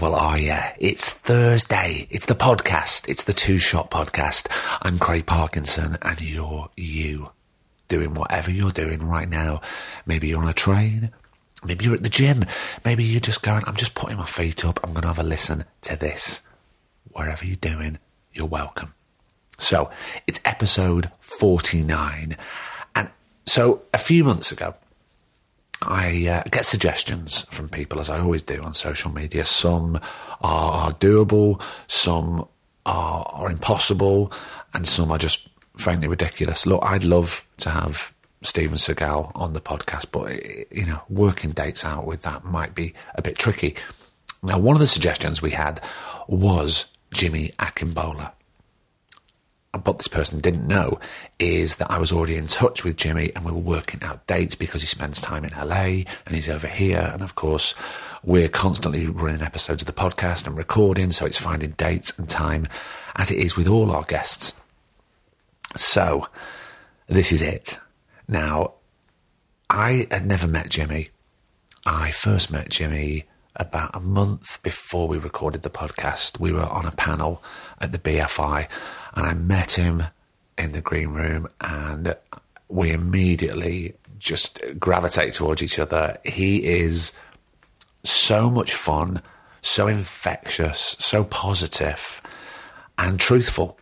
Devil are you? It's Thursday. It's the podcast. It's the Two Shot Podcast. I'm Craig Parkinson, and you're you doing whatever you're doing right now. Maybe you're on a train. Maybe you're at the gym. Maybe you're just going, I'm just putting my feet up. I'm going to have a listen to this. Wherever you're doing, you're welcome. So it's episode 49. And so a few months ago, I uh, get suggestions from people, as I always do on social media. Some are, are doable, some are, are impossible, and some are just frankly ridiculous. Look, I'd love to have Steven Seagal on the podcast, but eh, you know, working dates out with that might be a bit tricky. Now, one of the suggestions we had was Jimmy Akingbola what this person didn't know is that I was already in touch with Jimmy and we were working out dates because he spends time in LA and he's over here. And of course, we're constantly running episodes of the podcast and recording, so it's finding dates and time as it is with all our guests. So, this is it. Now, I had never met Jimmy. I first met Jimmy about a month before we recorded the podcast. We were on a panel at the BFI and I met him in the green room and we immediately just gravitate towards each other. He is so much fun, so infectious, so positive and truthful.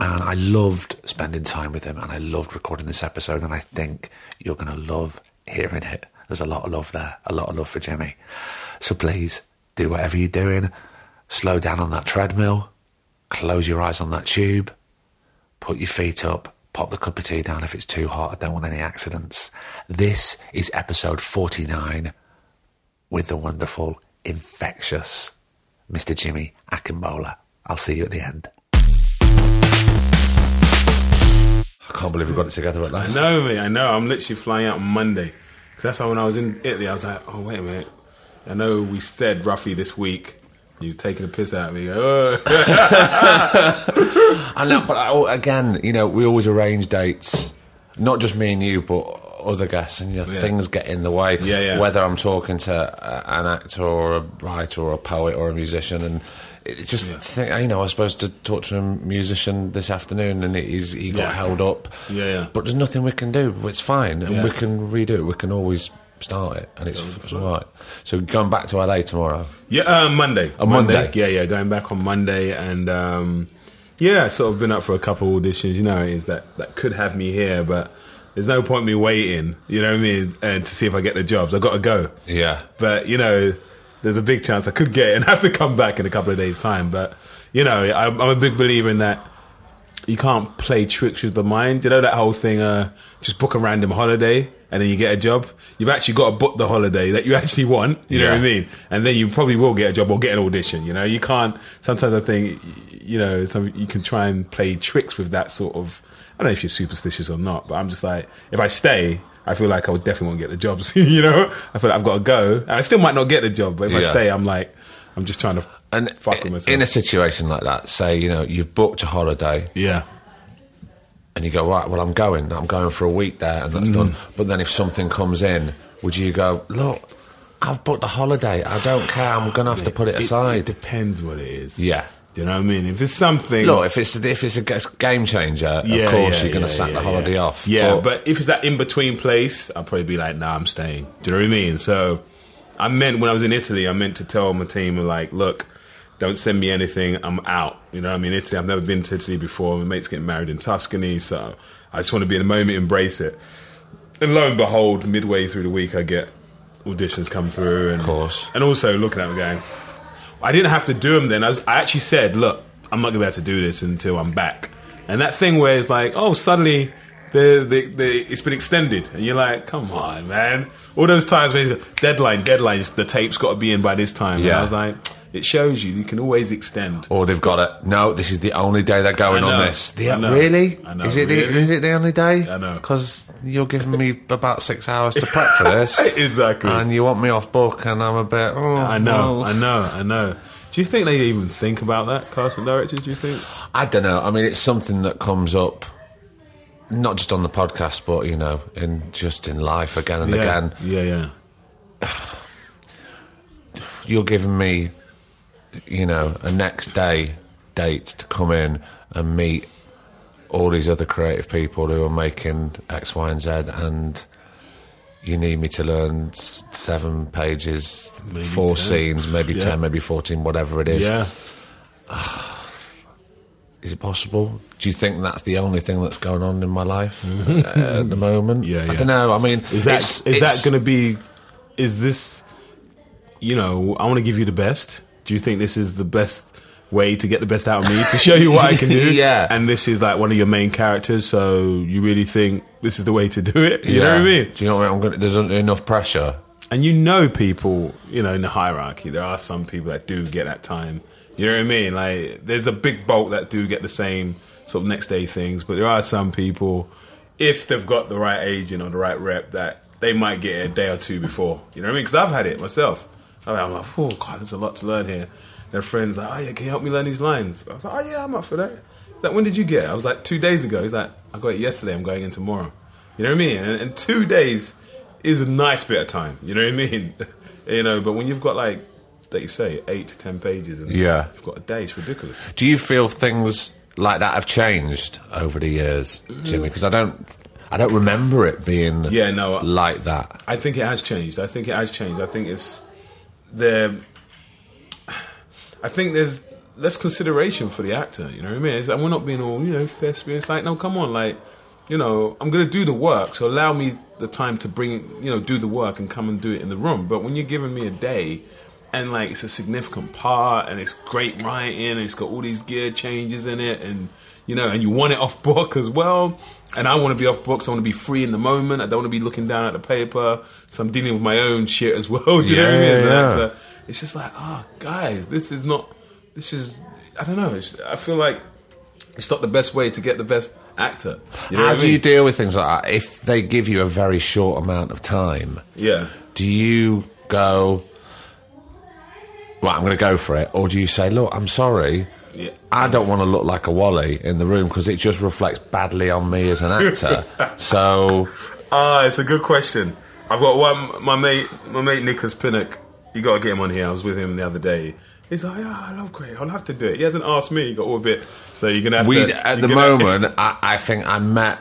And I loved spending time with him and I loved recording this episode. And I think you're going to love hearing it. There's a lot of love there, a lot of love for Jimmy. So please do whatever you're doing. Slow down on that treadmill. Close your eyes on that tube. Put your feet up. Pop the cup of tea down if it's too hot. I don't want any accidents. This is episode 49 with the wonderful, infectious Mr. Jimmy Akingbola. I'll see you at the end. I can't believe we got it together at I last. know, mate. I know. I'm literally flying out on Monday. 'Cause that's how when I was in Italy, I was like, oh, wait a minute. I know we said roughly this week. You was taking a piss out of me. Oh. I know, but I, oh, again, you know, we always arrange dates, not just me and you, but other guests, and you know, Yeah. things get in the way. Yeah, yeah. Whether I'm talking to an actor or a writer or a poet or a musician, and it just think, you know, I was supposed to talk to a musician this afternoon, and he's he got Yeah. held up. Yeah, yeah. But there's nothing we can do. It's fine, and Yeah. we can redo it. We can always start it, and it's, it's all right. So going back to LA tomorrow. yeah, uh, Monday. A Monday. Yeah, yeah. Going back on Monday. And um, yeah, sort of been up for a couple of auditions. You know, is that that could have me here, but there's no point me waiting, you know what I mean? And to see if I get the jobs. i got to go. Yeah. But you know, there's a big chance I could get it and have to come back in a couple of days' time. But you know, I'm, I'm a big believer in that. You can't play tricks with the mind. You know that whole thing. Uh, just book a random holiday and then you get a job. You've actually got to book the holiday that you actually want. You know what I mean? And then you probably will get a job or get an audition. You know, you can't. Sometimes I think, you know, some you can try and play tricks with that sort of. I don't know if you're superstitious or not, but I'm just like, if I stay, I feel like I would definitely won't get the jobs. you know, I feel like I've got to go, and I still might not get the job, but if I stay, I'm like, I'm just trying to And fuck with myself. in a situation like that, say you know you've booked a holiday yeah, and you go right. Well, I'm going. I'm going for a week there, and that's done. Mm-hmm. But then if something comes in, would you go look? I've booked a holiday. I don't care. I'm going to have to put it It, aside. it depends what it is. yeah. Do you know what I mean? If it's something, Look, if it's if it's a game changer, of course yeah, you're going to yeah, sack yeah, the holiday yeah. off. Yeah, but, if it's that in between place, I'll probably be like, nah, I'm staying. Do you know what I mean? So I meant when I was in Italy, I meant to tell my team, like, look, don't send me anything. I'm out. You know what I mean? Italy, I've never been to Italy before. My mate's getting married in Tuscany, so I just want to be in the moment, embrace it. And lo and behold, midway through the week, I get auditions come through, and Of course. and also looking at them going, I didn't have to do them then. I, was, I actually said, look, I'm not to be able to do this until I'm back. And that thing where it's like, oh, suddenly they they they it's been extended, and you're like, come on, man. All those times where go, deadline, deadlines, the tape's got to be in by this time. And Yeah. I was like, it shows you you can always extend. Or they've got it. No, this is the only day they're going I on this. The- I know. Really? I know, Is it the is it the only day? I know. Because you're giving me about six hours to prep for this, exactly. and you want me off book, and I'm a bit. Oh, I know, no. I know, I know. Do you think they even think about that, casting directors? Do you think? I don't know. I mean, it's something that comes up, not just on the podcast, but you know, in just in life again and Yeah, again. yeah, yeah. You're giving me, you know, a next day date to come in and meet all these other creative people who are making X, Y, and Z, and you need me to learn seven pages, four 10. scenes, maybe Yeah. ten, maybe fourteen, whatever it is. Yeah. Is it possible? Do you think that's the only thing that's going on in my life uh, at the moment? Yeah, I don't know. I mean, Is that it's- is it's- that going to be? Is this? You know, I want to give you the best. Do you think this is the best way to get the best out of me to show you what I can do? Yeah. And this is like one of your main characters, so you really think this is the way to do it? You know what I mean? Do you know what I mean? I'm gonna, there's enough pressure. And you know, people, you know, in the hierarchy, there are some people that do get that time. You know what I mean? Like, there's a big bulk that do get the same sort of next day things, but there are some people, if they've got the right agent or the right rep, that they might get it a day or two before. You know what I mean? Because I've had it myself. I'm like, oh god, there's a lot to learn here. Their friends like, oh yeah, can you help me learn these lines? I was like, oh yeah, I'm up for that. He's like, when did you get it? I was like, two days ago. He's like, I got it yesterday. I'm going in tomorrow. You know what I mean? And, and two days is a nice bit of time. You know what I mean? you know, but when you've got like, like you say, eight to ten pages, and Yeah. you've got a day, it's ridiculous. Do you feel things like that have changed over the years, Jimmy? Mm. Because I don't, I don't remember it being Yeah, no, like that. I think it has changed. I think it has changed. I think it's there. I think there's less consideration for the actor. You know what I mean? It's like we're not being all you know thespian. It's like no, come on, like you know, I'm gonna do the work, so allow me the time to bring you know, do the work and come and do it in the room. But when you're giving me a day. And like it's a significant part, and it's great writing. And it's got all these gear changes in it, and you know, and you want it off book as well. And I want to be off so I want to be free in the moment. I don't want to be looking down at the paper, so I'm dealing with my own shit as well. Do you know what I mean? As an Yeah, yeah. actor, it's just like, oh, guys, this is not. This is. I don't know. It's, I feel like it's not the best way to get the best actor. You know How I do mean? you deal with things like that? If they give you a very short amount of time, Yeah. do you go, well, I'm going to go for it? Or do you say, look, I'm sorry, Yeah. I don't want to look like a Wally in the room because it just reflects badly on me as an actor. so, Ah, it's a good question. I've got one. My mate, my mate Nicholas Pinnock. You got to get him on here. I was with him the other day. He's like, yeah, I love Craig. I'll have to do it. He hasn't asked me. He got all a bit. So you're gonna have we to. at the moment, I, I think I met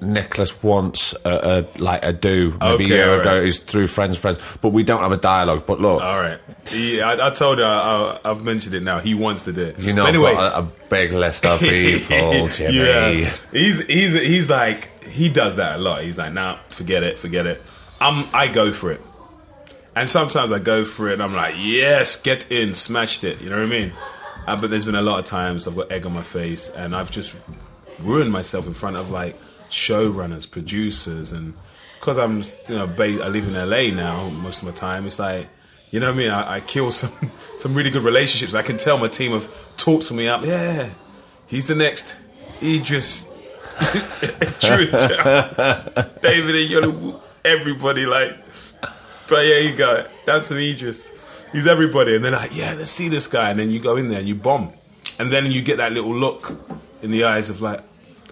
Nicholas wants uh, uh, like a do maybe Okay, a year alright. ago. He's through friends, friends, but we don't have a dialogue. But look, All right. He, I, I told her. I, I've mentioned it now. He wants to do it. you know, But anyway, a, a big list of people, Jimmy. yeah, he's he's he's like he does that a lot. He's like, nah, forget it, forget it. I'm I go for it, and sometimes I go for it, and I'm like, yes, get in, smashed it. You know what I mean? Uh, but there's been a lot of times I've got egg on my face, and I've just ruined myself in front of like showrunners, producers, and because I'm you know I live in LA now most of my time. It's like. You know what I mean? I, I kill some some really good relationships. I can tell my team have talked to me up. Yeah, he's the next Idris. David Oyelowo, everybody like, but yeah, you go. That's an Idris. He's everybody, and then like, yeah, let's see this guy, and then you go in there and you bomb, and then you get that little look in the eyes of like,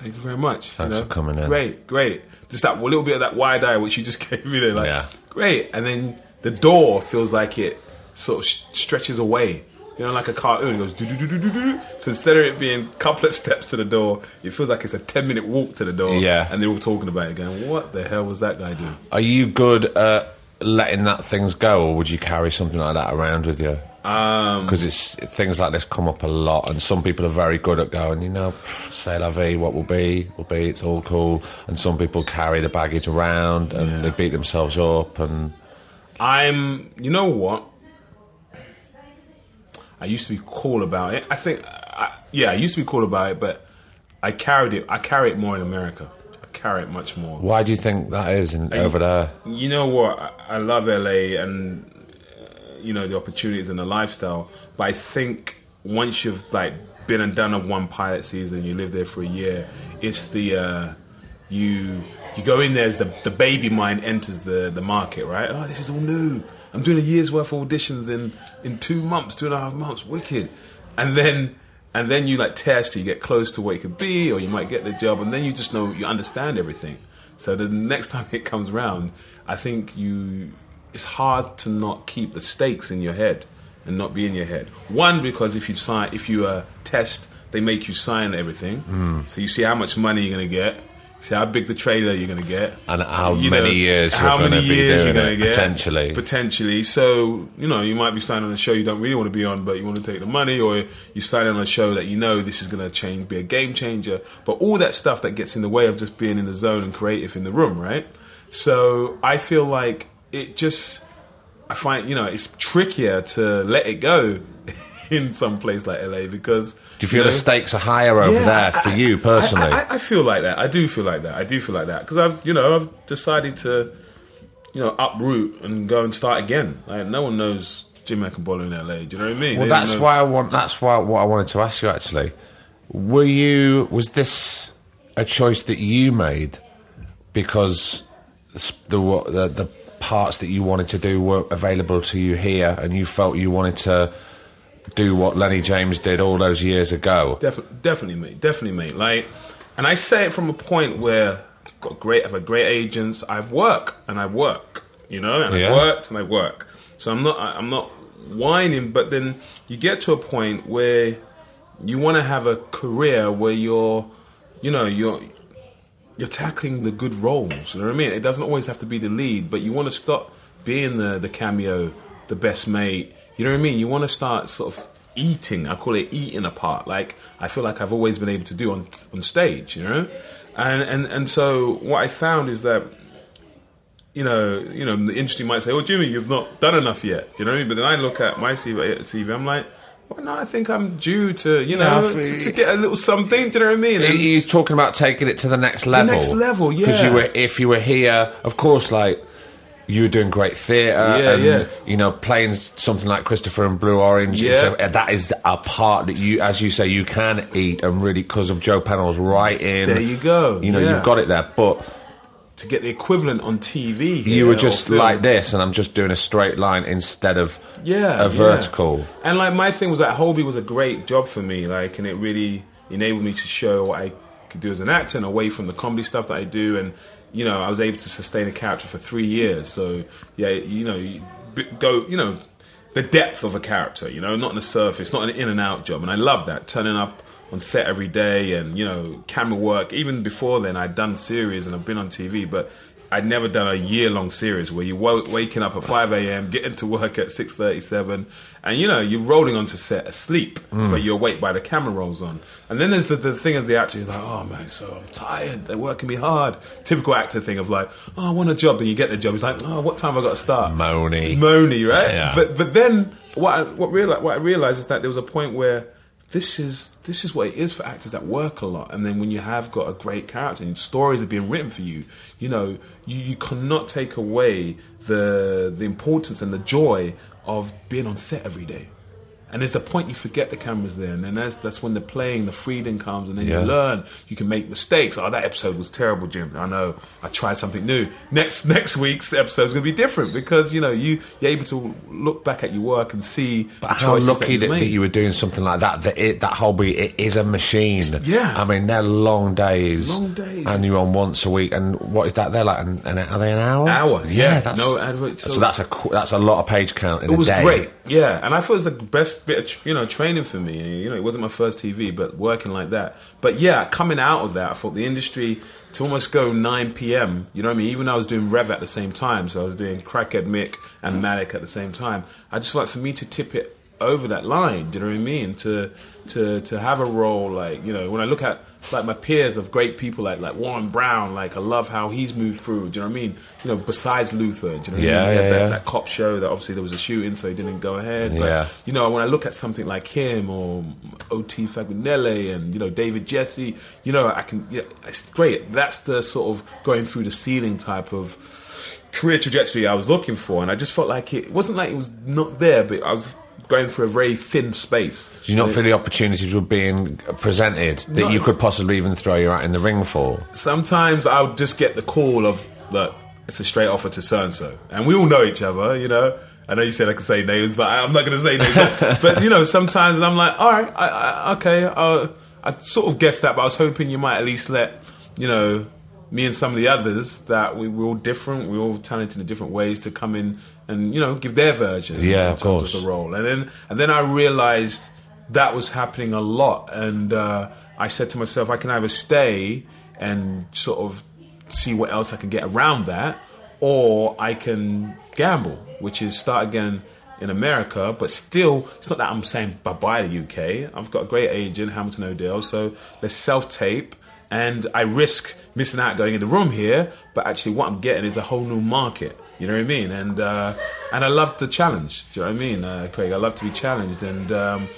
thank you very much. Thanks you know? for coming in. Great, great. Just that little bit of that wide eye which you just gave me there, like, Yeah. great, and then the door feels like it sort of sh- stretches away. You know, like a cartoon, it goes do do do do do do. So instead of it being a couple of steps to the door, it feels like it's a ten minute walk to the door. Yeah. and they're all talking about it, going, "What the hell was that guy doing?" Are you good at letting that things go, or would you carry something like that around with you? Um, Because it's things like this come up a lot, and some people are very good at going, you know, say la vie, what will be, will be. It's all cool, and some people carry the baggage around and Yeah. they beat themselves up. And I'm, you know what? I used to be cool about it. I think, I, yeah, I used to be cool about it, but I carried it. I carry it more in America. I carry it much more. Why do you think that is in, over there? You know what? I, I love LA and you know the opportunities and the lifestyle, but I think once you've like been and done a one pilot season, you live there for a year. It's the uh, you you go in there as the the baby mind enters the the market, right? Oh, this is all new. I'm doing a year's worth of auditions in in two months, two and a half months. Wicked, and then. And then you like test, you get close to what it could be, or you might get the job, and then you just know you understand everything. So the next time it comes round, I think you it's hard to not keep the stakes in your head and not be in your head. One because if you sign if you uh, test, they make you sign everything, so you see how much money you're gonna get. See how big the trailer you're going to get, And how You many know, years you're how going many to be years you're gonna get, potentially. potentially. So you know, you might be signing on a show you don't really want to be on, but you want to take the money, or you sign on a show that you know this is going to change, be a game changer. But all that stuff that gets in the way of just being in the zone and creative in the room, right? So I feel like it just, I find you know it's trickier to let it go in some place like LA because Do you feel know, the stakes are higher over yeah, there for I- you personally? I, I, I feel like that. I do feel like that. I do feel like that because I've, you know, I've decided to, you know, uproot and go and start again. Like no one knows Jim Akingbola in LA. Do you know what I mean? well, They that's why I want. That's why what I wanted to ask you actually. Were you? Was this a choice that you made because the the, the parts that you wanted to do weren't available to you here, and you felt you wanted to do what Lenny James did all those years ago? Definitely, definitely, mate. Definitely, mate. Like, and I say it from a point where I've got great, I've had great agents. I've work and I work, you know, and Yeah. I worked and I work. So I'm not, I'm not whining. But then you get to a point where you want to have a career where you're, you know, you're you're tackling the good roles. You know what I mean? It doesn't always have to be the lead, but you want to stop being the the cameo, the best mate. You know what I mean? You want to start sort of eating. I call it eating a part. Like I feel like I've always been able to do on on stage. You know, and and and so what I found is that. You know, you know, the industry might say, "Oh, Jimmy, you've not done enough yet." Do you know what I mean? But then I look at my CV I'm like, "Well, no, I think I'm due to, you know, I to, to get a little something." Do you know what I mean? And- He's talking about taking it to the next level. The next level, yeah. Because you were, if you were here, of course, like you were doing great theatre, Yeah, and yeah. you know, playing something like Christopher and Blue Orange. Yeah. a- that is a part that you, as you say, you can eat, and really because of Joe Penhall's writing. There you go, You know, yeah. you've got it there, but to get the equivalent on TV. you were just like this, and I'm just doing a straight line instead of yeah, a yeah. vertical. And like my thing was that Holby was a great job for me, like, and it really enabled me to show what I could do as an actor and away from the comedy stuff that I do. And you know, I was able to sustain a character for three years. So yeah, you know, you go, you know, the depth of a character, you know, not on the surface, not an in and out job. And I love that turning up on set every day and you know camera work. Even before then, I'd done series and I've been on TV, but I'd never done a year long series where you're wo- waking up at 5 a.m., getting to work at 6.37, and you know, you're rolling onto set asleep, mm. but you're awake by the camera rolls on. And then there's the, the thing as the actor, he's like, oh man, so I'm tired, they're working me hard. Typical actor thing of like, oh, I want a job, then you get the job. He's like, oh, what time have I got to start? Moany. Moany, right? Yeah. But but then what I, what, reali- what I realized is that there was a point where this is this is what it is for actors that work a lot. And then when you have got a great character and stories are being written for you, you know, you, you cannot take away the the importance and the joy of being on set every day. And there's the point you forget the camera's there, and then that's that's when the playing, the freedom comes, and then Yeah. you learn. You can make mistakes. Oh, that episode was terrible, Jim. I know. I tried something new. Next next week's episode is going to be different because you know you you're able to look back at your work and see. But how lucky that, that you were doing something like that. That it, that Holby it is a machine. Yeah. I mean they're long days. Long days. and you're on once a week. And what is that? They're like, an, an, are they an hour? Hour, Yeah, yeah. that's No advert, so, so- that's a that's a lot of page count in It a was day. great, yeah, and I thought it was the best bit of you know training for me. You know, it wasn't my first TV, but working like that. But yeah, coming out of that, I thought the industry to almost go 9 p.m. You know what I mean? Even I was doing Rev at the same time, so I was doing Crackhead Mick and Matic at the same time. I just like for me to tip it over that line. Do you know what I mean? To to to have a role like you know when I look at like my peers of great people like like Warren Brown, like I love how he's moved through. Do you know what I mean? You know, besides Luther, do you know Yeah, I mean? Yeah, that, yeah. that cop show that obviously there was a shooting, so he didn't go ahead. But, Yeah. You know, when I look at something like him or O.T. Fagbenle and you know David Gyasi, you know, I can yeah, it's great. That's the sort of going through the ceiling type of career trajectory I was looking for, and I just felt like it, it wasn't like it was not there, but I was going through a very thin space. Do you not feel the opportunities were being presented that No, you could possibly even throw your hat in the ring for? sometimes I would just get the call of look, it's a straight offer to so and so, and we all know each other, you know. I know you said I could say names, but I'm not going to say names. but, but, you know, sometimes I'm like, all right, I, I, okay, uh, I sort of guessed that, but I was hoping you might at least let you know me and some of the others that we, we're all different, we're all talented in different ways to come in and you know give their version. Yeah, in of terms course. the role, and then and then I realized that was happening a lot, and uh, I said to myself, I can either stay and sort of see what else I can get around that, or I can gamble, which is start again in America, but still, it's not that I'm saying bye bye to UK. I've got a great agent, Hamilton Hodell, so let's self tape. And I risk missing out going in the room here, but actually, what I'm getting is a whole new market. You know what I mean? And uh, and I love the challenge. Do you know what I mean, uh, Craig? I love to be challenged. And um,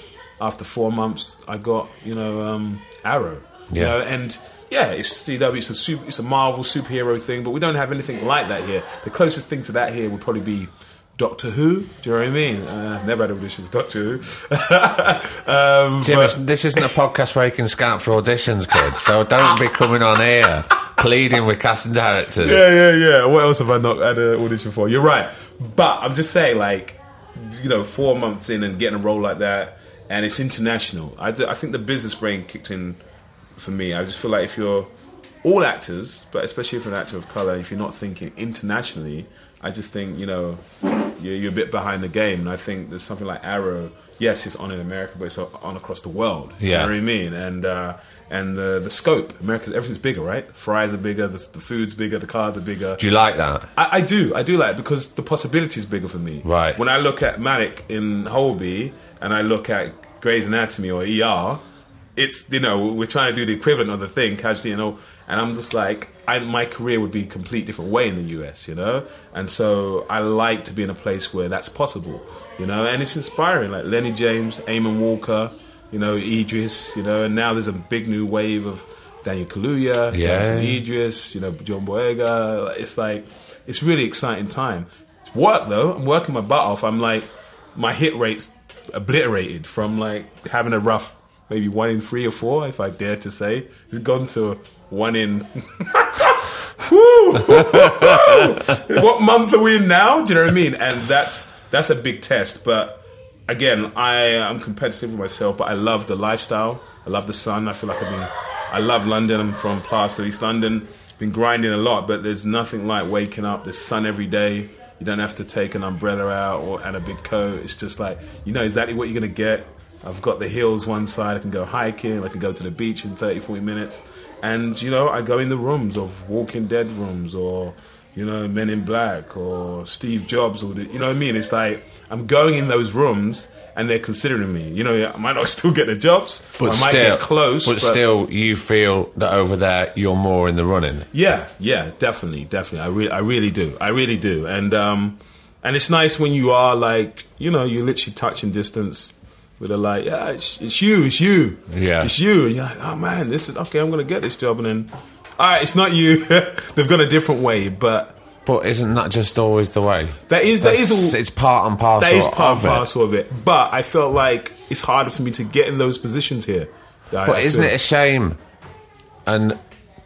after four months, I got you know um, Arrow. You Yeah. know, and yeah, it's CW. It's a super, it's a Marvel superhero thing, but we don't have anything like that here. The closest thing to that here would probably be Doctor Who. Do you know what I mean? Uh, I've never had an audition with Doctor Who. um, Tim, but- this isn't a podcast where you can scout for auditions, kid. So don't be coming on here pleading with casting directors. yeah, yeah, yeah. What else have I not had an audition for? You're right, but I'm just saying, like, you know, four months in and getting a role like that, and it's international. I, think the business brain kicked in for me. I just feel like if you're all actors, but especially if you're an actor of color, if you're not thinking internationally, I just think you know you're, you're a bit behind the game. And I think there's something like Arrow. Yes, it's on in America, but it's on across the world. You Yeah. know what I mean? And uh, and the the scope. America's everything's bigger, right? Fries are bigger, the, the food's bigger, the cars are bigger. Do you like that? I, I do, I do like it because the possibility is bigger for me. Right. When I look at Malik in Holby and I look at Grey's Anatomy or ER, it's you know we're trying to do the equivalent of the thing, casually and all, and I'm just like, I, my career would be a complete different way in the US, you know, and so I like to be in a place where that's possible, you know, and it's inspiring. Like Lenny James, Eamonn Walker, you know, Idris, you know, and now there's a big new wave of Daniel Kaluuya, Yeah. Idris, you know, John Boyega. It's like it's really exciting time. It's work though. I'm working my butt off. I'm like my hit rate's obliterated from like having a rough maybe one in three or four, if I dare to say. It's gone to one in what month are we in now? Do you know what I mean? And that's that's a big test. But again, I am competitive with myself, but I love the lifestyle. I love the sun. I feel like I've been. I love London. I'm from Plaster, East London. Been grinding a lot, but there's nothing like waking up. There's sun every day. You don't have to take an umbrella out or and a big coat. It's just like you know exactly what you're gonna get. I've got the hills one side. I can go hiking. I can go to the beach in 30, 40 minutes. And you know, I go in the rooms of Walking Dead rooms or you know Men in Black or Steve Jobs or the, you know what I mean. It's like I'm going in those rooms and they're considering me. You know, I might not still get the jobs, But I might still, get close, But, still, you feel that over there you're more in the running. yeah, yeah, definitely, definitely. I really, I really do. I really do. And um, and it's nice when you are like, you know, you're literally touching distance with a like, yeah, it's, it's you, it's you, Yeah. it's you. And you're like, oh man, this is okay. I'm gonna get this job, and then, all right, it's not you. They've gone a different way, but But isn't that just always the way? that is that That's- is all. it's part and parcel. That is part of and it. parcel of it. But I felt like it's harder for me to get in those positions here. But I isn't feel- it a shame and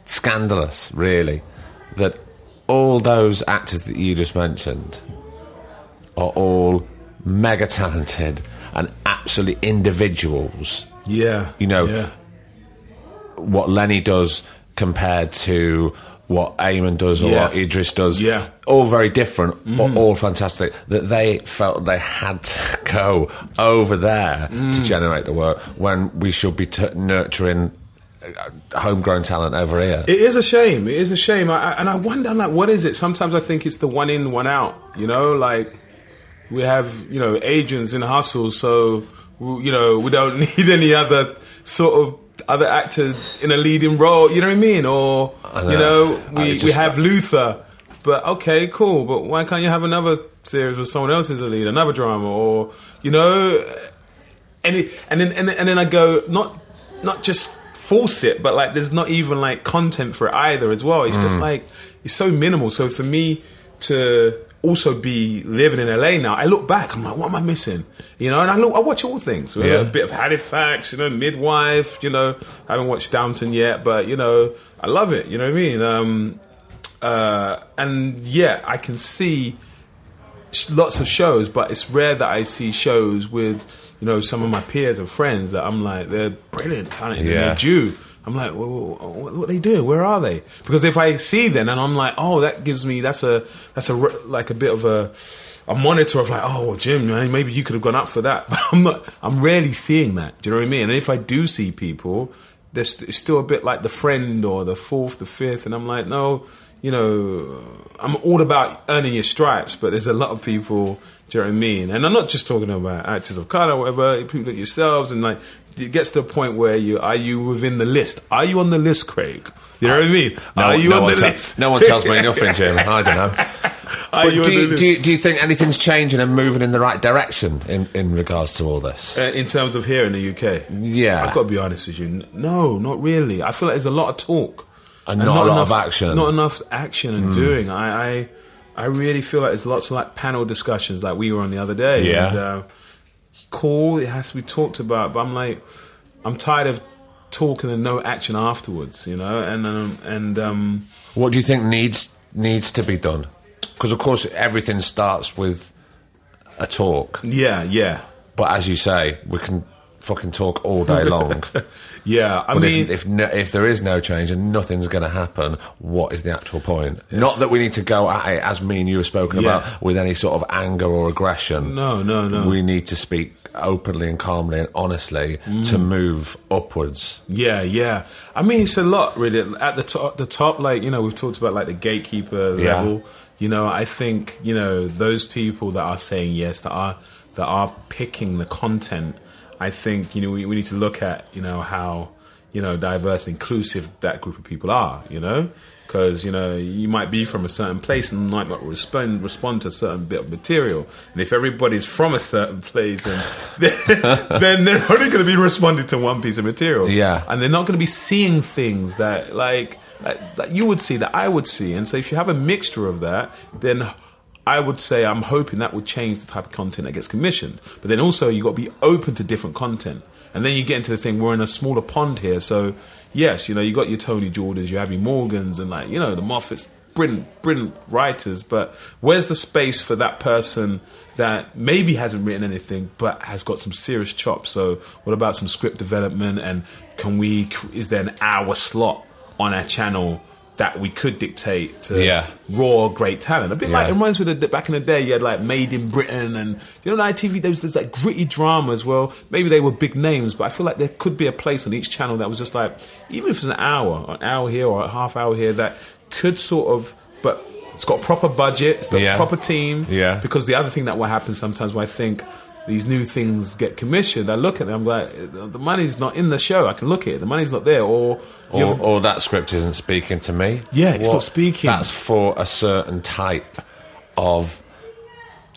scandalous, really, that all those actors that you just mentioned are all mega talented and absolutely individuals? Yeah. You know, Yeah. What Lenny does compared to what Eamonn does or Yeah. what Idris does, Yeah. all very different, but all fantastic. That they felt they had to go over there to generate the work when we should be t- nurturing uh, homegrown talent over here. It is a shame. It is a shame. I, I- and I wonder, like, what is it? Sometimes I think it's the one in, one out. You know, like we have you know agents in hustle, so we- you know we don't need any other sort of other actor in a leading role. You know what I mean? Or I know. you know we just- we have Luther, but okay, cool. But why can't you have another series where someone else is a lead, another drama, or you know? and it, and then and, then- and then I go not not just force it, but like there's not even like content for it either as well. It's just mm. like it's so minimal. So for me to also be living in LA now, I look back, I'm like, what am I missing? You know, and I look, I watch all things. You know, Yeah. A bit of Halifax, you know, Midwife. You know, I haven't watched Downton yet, but you know, I love it. You know what I mean? Um, uh, and yeah, I can see lots of shows, but it's rare that I see shows with you know some of my peers and friends that I'm like they're brilliant, talented, and they're due. I'm like, well, what, what they doing? Where are they? Because if I see them and I'm like, oh, that gives me that's a that's a like a bit of a a monitor of like, oh, Jim, man, maybe you could have gone up for that. But I'm not. I'm rarely seeing that. Do you know what I mean? And if I do see people, there's it's still a bit like the friend or the fourth, the fifth, and I'm like, no, you know, I'm all about earning your stripes, but there's a lot of people. Do you know what I mean? And I'm not just talking about actors of color, or whatever, people like yourselves, and like it gets to a point where you are you within the list? Are you on the list, Craig? You know what I mean? No, are you no on one the te- list? no one tells me nothing, Jim. I don't know. But you do, you, do, you, do you think anything's changing and moving in the right direction in, in regards to all this? Uh, in terms of here in the UK, Yeah. I've got to be honest with you. No, not really. I feel like there's a lot of talk And not a lot enough, of action. Not enough action and doing. I, I, I really feel like there's lots of like panel discussions like we were on the other day. Yeah. And, uh, cool. It has to be talked about, but I'm like, I'm tired of talking and no action afterwards. You know, and um, and um, What do you think needs needs to be done? Because of course everything starts with a talk, yeah, yeah, but as you say, we can fucking talk all day long. yeah. I But mean, if if, no, if there is no change and nothing's going to happen, what is the actual point? Not that we need to go at it as me and you have spoken Yeah. about with any sort of anger or aggression. No, no, no. We need to speak openly and calmly and honestly to Mm. move upwards. Yeah, yeah. I mean, it's a lot really at the top. The top, like you know, we've talked about like the gatekeeper Yeah. level. You know, I think you know those people that are saying yes, that are that are picking the content. I think you know we, we need to look at you know how you know diverse and inclusive that group of people are. You know. Because you know you might be from a certain place and might not respond respond to a certain bit of material, and if everybody's from a certain place, and then they're only going to be responding to one piece of material Yeah. and they're not going to be seeing things that like, like that you would see that I would see. And so if you have a mixture of that, then I would say I'm hoping that would change the type of content that gets commissioned. But then also you got to be open to different content. And then you get into the thing we're in a smaller pond here. So yes, you know you got your Tony Jordans, your Abi Morgans, and like you know the Moffats. Brilliant, brilliant writers, but where's the space for that person that maybe hasn't written anything but has got some serious chops? So, what about some script development? And can we? Is there an hour slot on our channel that we could dictate to Yeah. raw great talent? A bit like Yeah. it reminds me of the, back in the day. You had like Made in Britain, and you know, on ITV was there's like gritty drama as well. Maybe they were big names, but I feel like there could be a place on each channel that was just like, even if it's an hour, an hour here or a half hour here, that could sort of, but it's got a proper budget, it's the Yeah. proper team. Yeah. Because the other thing that will happen sometimes when I think these new things get commissioned, I look at them, I'm like, the money's not in the show. I can look at it, the money's not there, or Or, or that script isn't speaking to me. Yeah, it's not speaking. That's for a certain type of.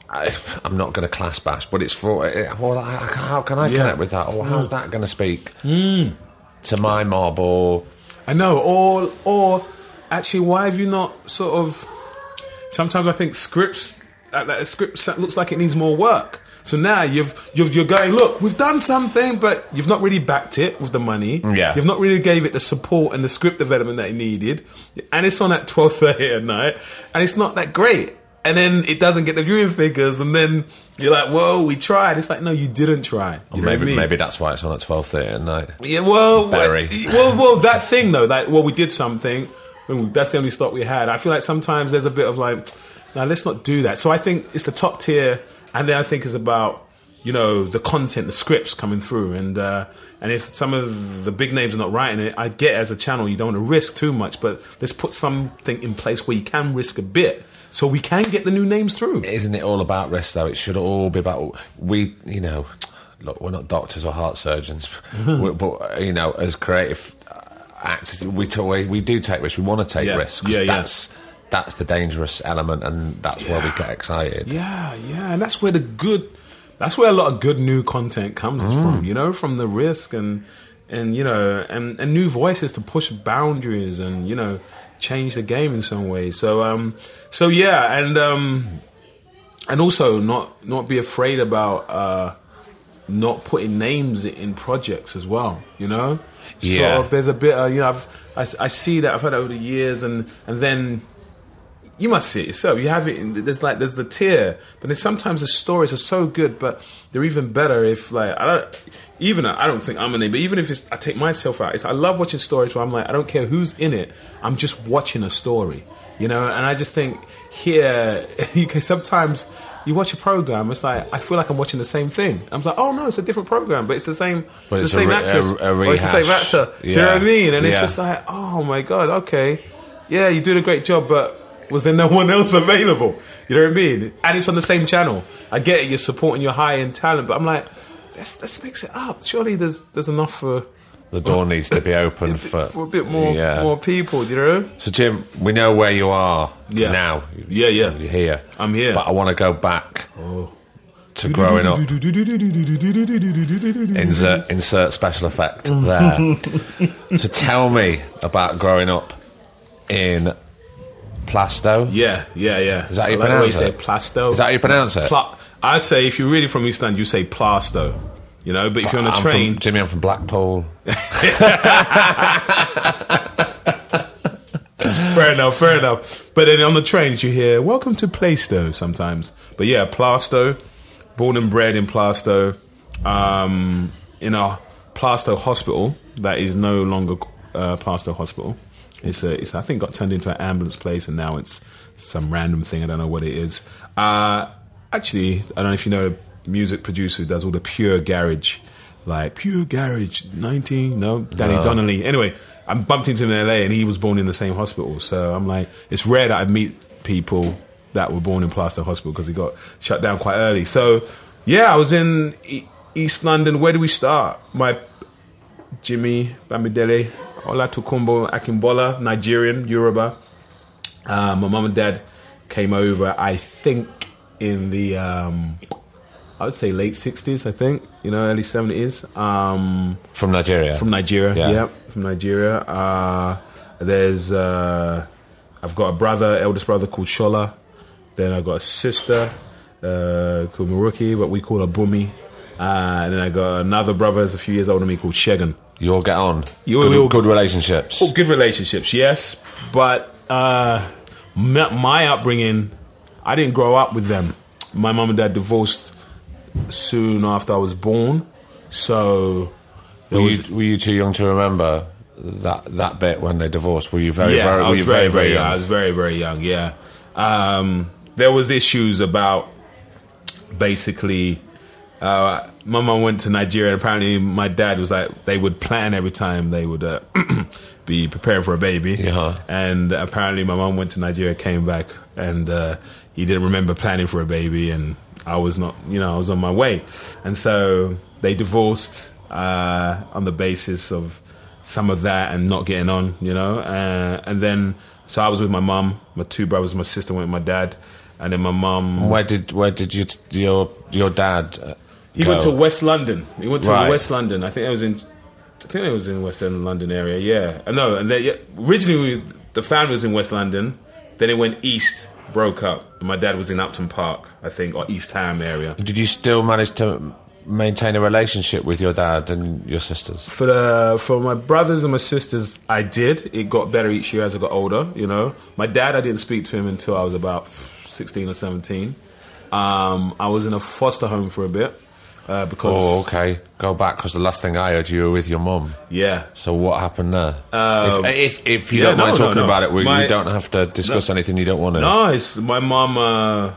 I, I'm not going to class bash, but it's for. eh, Well, I, how can I Yeah. connect with that? Or mm. how's that going to speak mm. to my mob? Or I know, or or actually, why have you not sort of? Sometimes I think scripts uh, that, that script looks like it needs more work. So now you've, you've you're going, look, we've done something, but you've not really backed it with the money. Yeah. you've not really gave it the support and the script development that it needed, and it's on at twelve thirty at night, and it's not that great. And then it doesn't get the viewing figures, and then you're like, "Whoa, we tried." It's like, no, you didn't try. You what I maybe mean? maybe that's why it's on at twelve thirty at night. Yeah, well, Barry. well, well, that thing though, like, well, we did something. and That's the only stop we had. I feel like sometimes there's a bit of like, now let's not do that. So I think it's the top tier, and then I think it's about you know the content, the scripts coming through, and uh, and if some of the big names are not writing it, I get as a channel you don't want to risk too much, but let's put something in place where you can risk a bit. so we can get the new names through. Isn't it all about risk, though? It should all be about we. You know, look, we're not doctors or heart surgeons, we- but you know, as creative actors, we we, we do take risks. We want to take Yeah. risks. Yeah, yeah. That's the dangerous element, and that's where we get excited. Yeah, yeah, and that's where the good, that's where a lot of good new content comes Mm. from. You know, from the risk and and you know and and new voices to push boundaries and you know change the game in some ways. So um, so yeah, and um, and also not not be afraid about uh not putting names in projects as well. You know, Yeah. Sort of, there's a bit. Uh, you know, I've I, I see that I've had over the years, and and then you must see it yourself. You have it. In, there's like there's the tier, but then sometimes the stories are so good, but they're even better if like I don't even I don't think I'm a name, but even if it's I take myself out, it's I love watching stories where I'm like I don't care who's in it, I'm just watching a story, you know. And I just think here you can sometimes you watch a program, it's like I feel like I'm watching the same thing. I'm like, oh no, it's a different program, but it's the same, But the same re- actress, a- a or it's the same actor. Do you know what I mean? And it's just like, oh my god, okay, yeah, you're doing a great job, but was there no one else available? You know what I mean? And it's on the same channel. I get it, you're supporting your high end talent, but I'm like, let's let's mix it up. Surely there's there's enough for The door needs to be open for, for a bit more Yeah. more people. You know? So, Jim, we know where you are Yeah. now. Yeah, yeah. You're here. I'm here. But I want to go back to growing up. Insert, insert special effect there. so, tell me about growing up in Plasto. Yeah, yeah, yeah. Is that how you I like the pronounce it? Plasto. Is that how you pronounce it? Pla- I say if you're really from East London, you say Plasto. You know, but if you're on a I'm train, from, Jimmy, I'm from Blackpool. fair enough, fair enough. But then on the trains, you hear "Welcome to Plaistow" sometimes. But yeah, Plasto, born and bred in Plasto, um, in a Plasto hospital that is no longer uh, Plasto Hospital. It's a, it's I think got turned into an ambulance place, and now it's some random thing. I don't know what it is. Uh, actually, I don't know if you know a music producer who does all the pure garage, like pure garage. Nineteen, no, Danny Donnelly. Anyway, I bumped into him in LA, and he was born in the same hospital. So I'm like, it's rare that I meet people that were born in Plaster Hospital because he got shut down quite early. So yeah, I was in East London. Where do we start? My Jimmy Bamidele, Olatukumbo Akingbola, Nigerian, Yoruba. Uh, my mum and dad came over, I think, in the, um, I would say late 60s, I think, you know, early 70s. Um, From Nigeria. from Nigeria, Yeah. yeah, from Nigeria. Uh, there's, uh, I've got a brother, eldest brother called Shola. Then I've got a sister uh, called Maruki, but we call her Bumi. Uh, and then I got another brother, who's a few years older than me, called Shegan. You all get on. You- good, we all- good relationships. Oh, good relationships, yes, but uh, my, upbringing, I didn't grow up with them. My mum and dad divorced soon after I was born, so Were you, were you too young to remember that that bit when they divorced? Were you very, yeah, very, I was very, very, very young. I was very, very young. Yeah, um, there was issues about basically. Uh, my mum went to Nigeria, and apparently my dad was like they would plan every time they would uh, be preparing for a baby. Yeah. And apparently my mum went to Nigeria, came back, and uh, he didn't remember planning for a baby, and I was not, you know, I was on my way, and so they divorced uh, on the basis of some of that and not getting on, you know, uh, and then so I was with my mum, my two brothers, my sister went with my dad, and then my mum. Where did where did you, your your dad? He go? went to West London. He went to Right. West London. I think it was in. I think it was in West End London area. Yeah, Uh, no, and then, yeah, originally we, the family was in West London. Then it went east, broke up. And my dad was in Upton Park, I think, or East Ham area. Did you still manage to maintain a relationship with your dad and your sisters? For the for my brothers and my sisters, I did. It got better each year as I got older. You know, my dad, I didn't speak to him until I was about sixteen or seventeen. Um, I was in a foster home for a bit uh, because Oh, okay. Go back because the last thing I heard, you were with your mum. yeah, So what happened there? if, if if you yeah, don't mind no, talking no. about it, we, My- we don't have to discuss anything you don't want to. No, it's my mom. Uh,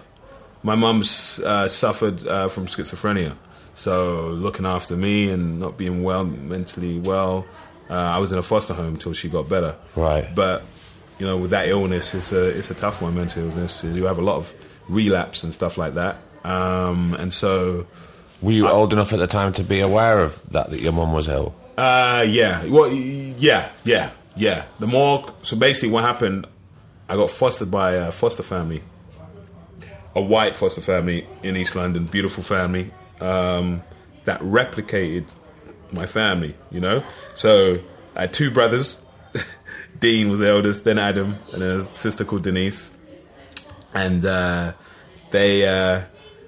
my mom's uh, suffered uh, from schizophrenia, so looking after me and not being well mentally well. Uh, I was in a foster home till she got better. Right. But you know, with that illness, it's a it's a tough one. Mental illness, you have a lot of relapse and stuff like that. Um, and so, Were you old enough at the time to be aware of that, that your mum was ill? uh, yeah, well, yeah, yeah, yeah. The more, so basically, what happened? I got fostered by a foster family, a white foster family in East London, beautiful family um, that replicated my family. You know, so I had two brothers. Dean was the eldest, then Adam, and then a sister called Denise. And uh, they uh,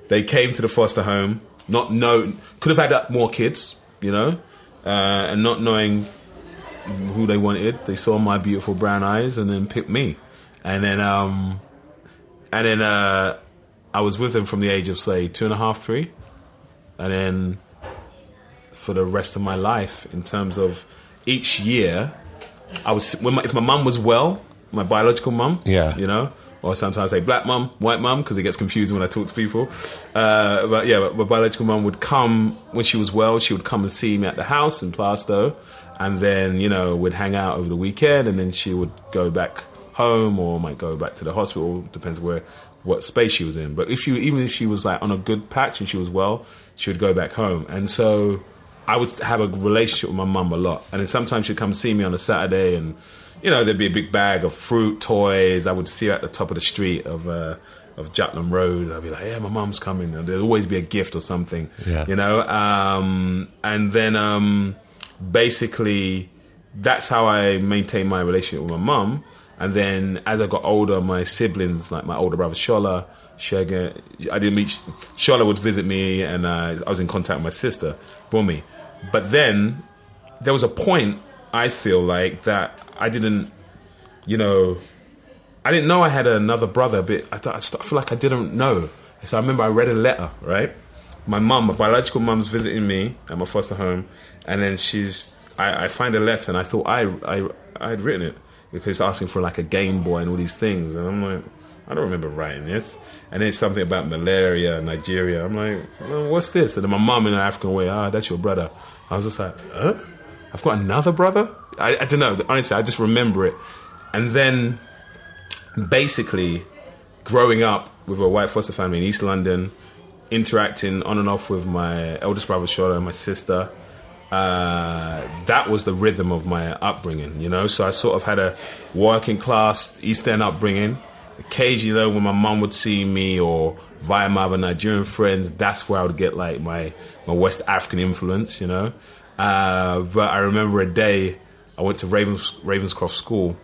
they came to the foster home, not know could have had more kids, you know, uh, and not knowing who they wanted. They saw my beautiful brown eyes and then picked me, and then um, and then uh, I was with them from the age of say two and a half, three, and then for the rest of my life in terms of each year I was when my, if my mum was well, my biological mum, Yeah. you know, or sometimes I say black mum, white mum because it gets confusing when I talk to people. Uh, but yeah, but my biological mum would come when she was well. She would come and see me at the house in Plaistow, and then you know we'd hang out over the weekend, and then she would go back home or might go back to the hospital. Depends where what space she was in. But if she even if she was like on a good patch and she was well, she would go back home, and so. I would have a relationship with my mum a lot, and then sometimes she'd come see me on a Saturday, and you know there'd be a big bag of fruit, toys. I would see her at the top of the street of uh, of Jutland Road, and I'd be like, "Yeah, my mum's coming." And there'd always be a gift or something, Yeah. you know. Um, and then um, basically, that's how I maintained my relationship with my mum. And then as I got older, my siblings, like my older brother Shola, Shega, I didn't meet Shola would visit me, and uh, I was in contact with my sister Bumi. But then there was a point I feel like that I didn't, you know, I didn't know I had another brother, but I, I feel like I didn't know. So I remember I read a letter, right? My mum, my biological mum's visiting me at my foster home, and then she's, I, I find a letter, and I thought I, I, I had written it because it's asking for like a Game Boy and all these things, and I'm like, I don't remember writing this. And then it's something about malaria, Nigeria. I'm like, well, what's this? And then my mum in an African way, ah, that's your brother. I was just like, huh? I've got another brother? I, I don't know. Honestly, I just remember it. And then basically growing up with a white foster family in East London, interacting on and off with my eldest brother Shola and my sister, uh, that was the rhythm of my upbringing, you know. So I sort of had a working class East End upbringing. Occasionally, though, when my mum would see me or via my other Nigerian friends, that's where I would get like my, my West African influence, you know. Uh, but I remember a day I went to Ravens, Ravenscroft School,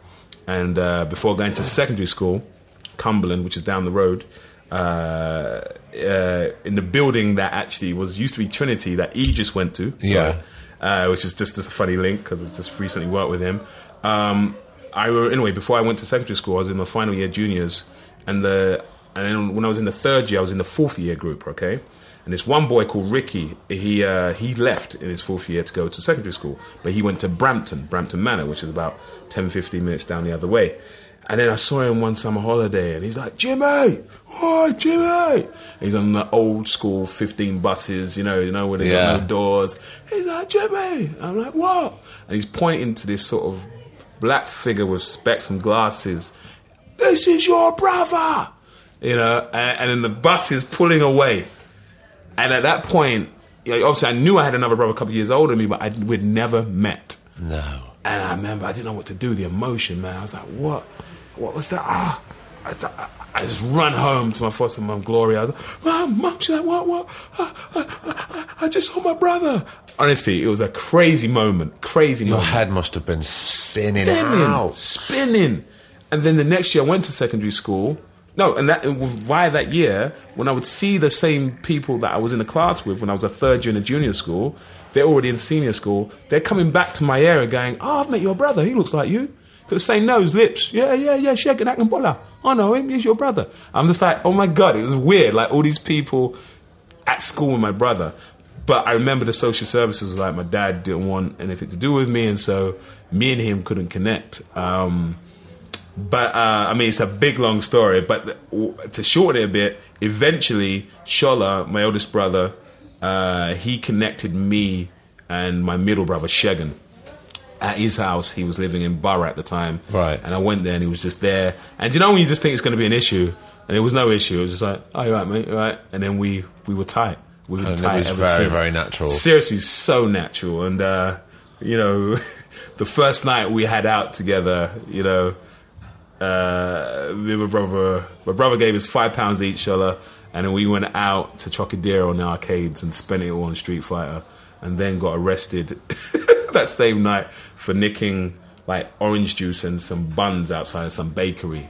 and uh, before going to secondary school, Cumberland, which is down the road, uh, uh, in the building that actually was used to be Trinity that he just went to. Yeah. Uh, which is just a funny link because I just recently worked with him. Um, I were- anyway before I went to secondary school, I was in my final year juniors, and the and then when I was in the third year, I was in the fourth year group. Okay, and this one boy called Ricky, he uh, he left in his fourth year to go to secondary school, but he went to Brampton, Brampton Manor, which is about 10, 15 minutes down the other way. And then I saw him one summer holiday, and he's like, Jimmy, oh Jimmy. He's on the old school fifteen buses, you know, you know where they Yeah. got no doors. He's like, Jimmy. I'm like, what? And he's pointing to this sort of black figure with specs and glasses. This is your brother, you know. And, and then the bus is pulling away. And at that point, you know, obviously, I knew I had another brother a couple of years older than me, but I, we'd never met. No. And I remember I didn't know what to do. The emotion, man. I was like, "What? What was that?" Ah, I, I, I just run home to my foster mum, Gloria. I was like, "Mom, mom." She's like, "What? What? Ah, ah, ah, I just saw my brother." Honestly, it was a crazy moment. Crazy Your moment. head must have been spinning, spinning, out. spinning. And then the next year, I went to secondary school. No, and that via that year, when I would see the same people that I was in the class with when I was a third year in a junior school, they're already in senior school. They're coming back to my area, going, "Oh, I've met your brother. He looks like you. Got the same nose, lips. Yeah, yeah, yeah. Shaking that Bola. I know him. He's your brother." I'm just like, "Oh my god!" It was weird. Like all these people at school with my brother. But I remember the social services was like my dad didn't want anything to do with me, and so me and him couldn't connect. Um, but uh, I mean, it's a big long story. But to shorten it a bit, eventually Shola, my oldest brother, uh, he connected me and my middle brother Shegan. at his house. He was living in Borough at the time. Right. And I went there and he was just there. And you know when you just think it's going to be an issue? And it was no issue. It was just like, oh, you're right, mate, you right. And then we, we were tight. We were And it was very, since. very natural. Seriously, so natural. And, uh, you know, the first night we had out together, you know, uh, me and my brother, my brother gave us five pounds each, other, and then we went out to Trocadero in the arcades and spent it all on Street Fighter, and then got arrested that same night for nicking like orange juice and some buns outside of some bakery,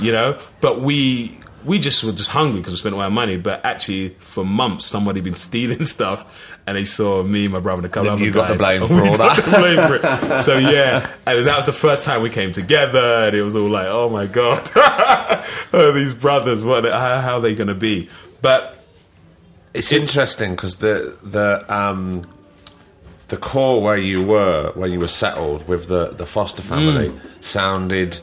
you know. But we we just were just hungry because we spent all our money. But actually, for months, somebody been stealing stuff, and they saw me, my brother, and a couple Then other you got the blame for all that. blame for it. So yeah, and that was the first time we came together, and it was all like, oh my god, oh, these brothers, what? How, how are they going to be? But It's, It's- interesting because the the um, the core where you were when you were settled with the the foster family sounded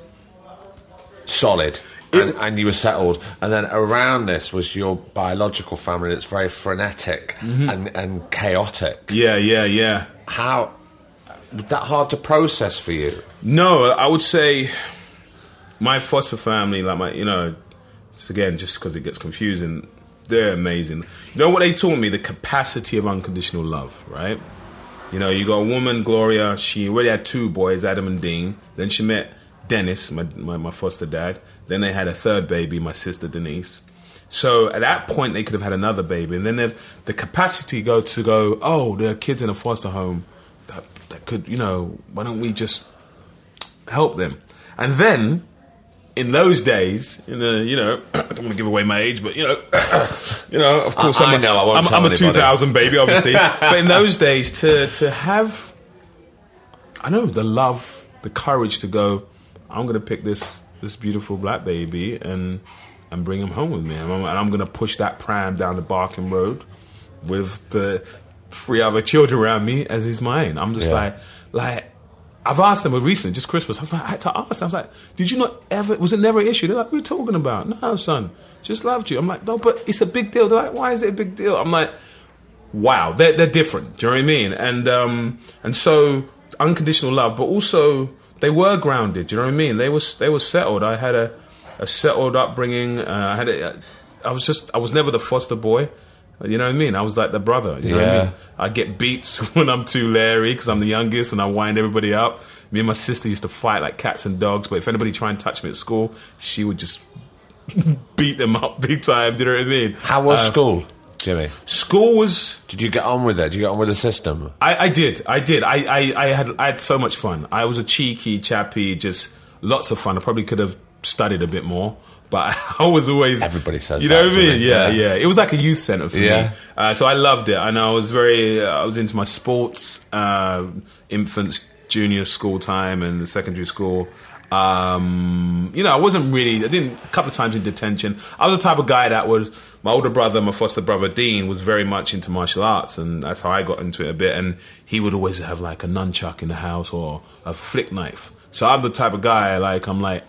solid. And, and you were settled, and then around this was your biological family that's very frenetic mm-hmm. and, and chaotic. yeah, yeah, yeah. How was that hard to process for you? No, I would say my foster family, like my, you know, it's again, just because it gets confusing, they're amazing. You know what they taught me? The capacity of unconditional love, right? You know, you got a woman, Gloria, she already had two boys, Adam and Dean. Then she met Dennis, my, my, my foster dad. Then they had a third baby, my sister Denise. So at that point, they could have had another baby. And then they've the capacity go to go, oh, there are kids in a foster home that, that could, you know, why don't we just help them. And then, in those days, in the you know, I don't want to give away my age, but you know, you know, of course, I I'm a, know, I won't I'm, I'm a 2000 baby, obviously. but in those days, to to have, I know the love, the courage to go. I'm going to pick this this beautiful black baby and and bring him home with me, and I'm, and I'm going to push that pram down the Barking Road with the three other children around me as is mine. I'm just Yeah. like, like I've asked them recently, just Christmas. I was like, I had to ask them. I was like, did you not ever? Was it never an issue? They're like, what are you talking about? No, son, just loved you. I'm like, no, but it's a big deal. They're like, why is it a big deal? I'm like, wow, they're they're different. Do you know what I mean? And um and so unconditional love, but also they were grounded. Do you know what I mean? They was they were settled. I had a a settled upbringing. Uh, I had a, I was just I was never the foster boy. You know what I mean? I was like the brother. You know what I Yeah. mean? I get beats when I'm too Larry because I'm the youngest and I wind everybody up. Me and my sister used to fight like cats and dogs, but if anybody tried and touch me at school, she would just beat them up big time. Do you know what I mean? How was Uh, school, Jimmy? School was Did you get on with it? Did you get on with the system? I, I did. I did. I, I, I had I had so much fun. I was a cheeky chappy, just lots of fun. I probably could have studied a bit more, but I was always Everybody says You know what I mean? Yeah, yeah. yeah, It was like a youth center for Yeah. me. Uh, so I loved it, and I was very. Uh, I was into my sports, uh, infants, junior school time, and secondary school. Um, you know, I wasn't really. I didn't. A couple of times in detention. I was the type of guy that was. My older brother, my foster brother Dean, was very much into martial arts, and that's how I got into it a bit. And he would always have like a nunchuck in the house or a flick knife. So I'm the type of guy like I'm like,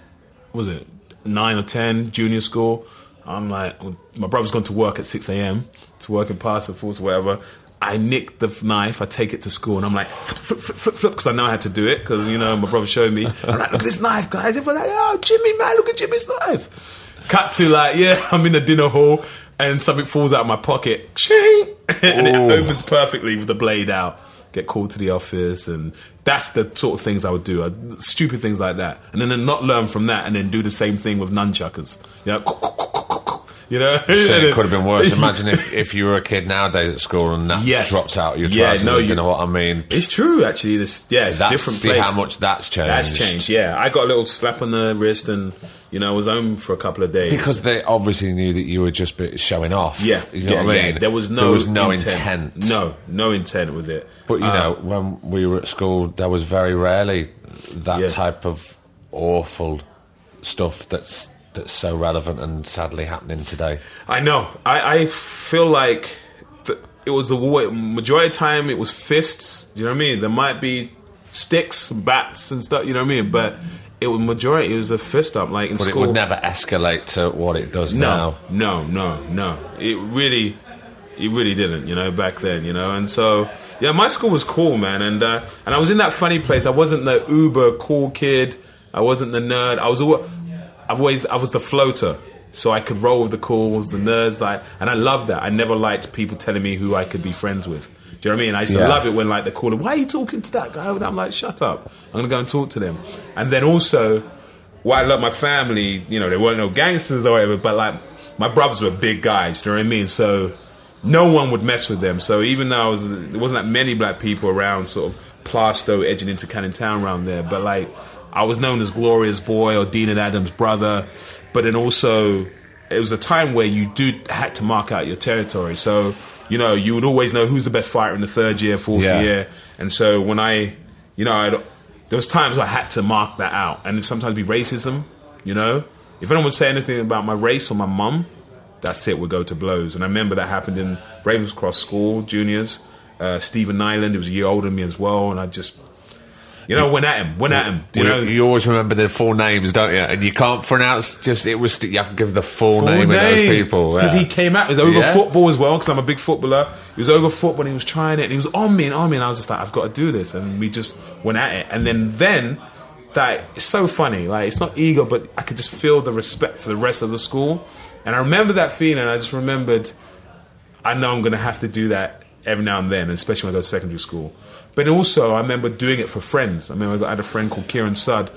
was it nine or ten junior school? I'm like, my brother's gone to work at six a.m. to work in Parcel Force, whatever. I nick the knife, I take it to school, and I'm like, flip, flip, flip, flip, because I know how to do it, because, you know, my brother showed me. I'm like, look at this knife, guys. Everyone's like, oh, Jimmy, man, look at Jimmy's knife. Cut to, like, yeah, I'm in the dinner hall, and something falls out of my pocket. Ching! and it opens perfectly with the blade out. Get called to the office, and that's the sort of things I would do. I, stupid things like that. And then not learn from that, and then do the same thing with nunchuckers. You know, you know? So it could have been worse. Imagine if, if you were a kid nowadays at school and that Yes. dropped out your Yeah, trousers. no, you you- know what I mean? It's true, actually. This, yeah, it's That's different see place. how much that's changed. That's changed. Yeah, I got a little slap on the wrist, and you know, I was home for a couple of days Because they obviously knew that you were just showing off. Yeah, you know yeah, what I yeah. mean. There was no, there was no intent. No, no intent with it. But you Uh, know, when we were at school, there was very rarely that Yeah. type of awful stuff that's that's so relevant and sadly happening today. I know. I, I feel like th- it was the majority of the time it was fists. You know what I mean? There might be sticks, and bats, and stuff. You know what I mean? But it was majority. It was the fist up, like in But school. it would never escalate to what it does now. No, no, no, no. It really, it really didn't. You know, back then. You know, and so Yeah, my school was cool, man, and uh, and I was in that funny place. I wasn't the uber cool kid. I wasn't the nerd. I was. I've always. I was the floater, so I could roll with the cools, the nerds, like, and I loved that. I never liked people telling me who I could be friends with. Do you know what I mean? I used to love it when like they call him, why are you talking to that guy? And I'm like, shut up. I'm gonna go and talk to them. And then also, what I love my family, you know, they weren't no gangsters or whatever, but like my brothers were big guys, do you know what I mean? So no one would mess with them. So even though I was there wasn't that many black people around sort of Plaistow edging into Canning Town around there, but like I was known as Gloria's boy or Dean and Adams' brother. But then also it was a time where you do had to mark out your territory. So, you know, you would always know who's the best fighter in the third year, fourth Yeah. year. And so when I you know, I'd, there was times I had to mark that out, and sometimes be racism. You know, if anyone would say anything about my race or my mum, that's it. We'd go to blows. And I remember that happened in Ravenscroft School, juniors. Uh, Stephen Nyland, he was a year older than me as well, and I just, you know, went at him, went at him. You know, you always remember their full names, don't you? And you can't pronounce just it was. You have to give the full, name, of those people because yeah. he came out. It was over Yeah. football as well because I'm a big footballer. He was over football and he was trying it and he was on me and on me and I was just like, I've got to do this and we just went at it. And then then that it's so funny. Like it's not ego, but I could just feel the respect for the rest of the school. And I remember that feeling. I just remembered. I know I'm going to have to do that every now and then, especially when I go to secondary school. But also, I remember doing it for friends. I remember I had a friend called Kieran Sud.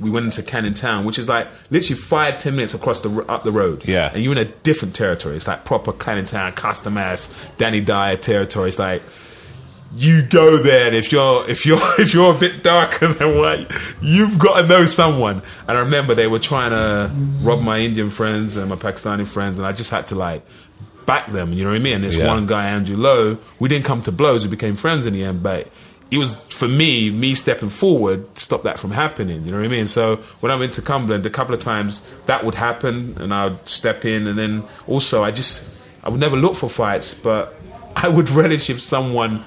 We went into Canning Town, which is like literally five, ten minutes across the up the road. Yeah. and you're in a different territory. It's like proper Canning Town, Custom House, Danny Dyer territory. It's like you go there, and if you're if you're if you're a bit darker than white, you've got to know someone. And I remember they were trying to rob my Indian friends and my Pakistani friends, and I just had to like back them. You know what I mean? And this Yeah. one guy, Andrew Lowe, we didn't come to blows. We became friends in the end, but. It was for me, me stepping forward, stop that from happening. You know what I mean? So when I went to Cumberland, a couple of times that would happen, and I'd step in, and then also I just I would never look for fights, but I would relish if someone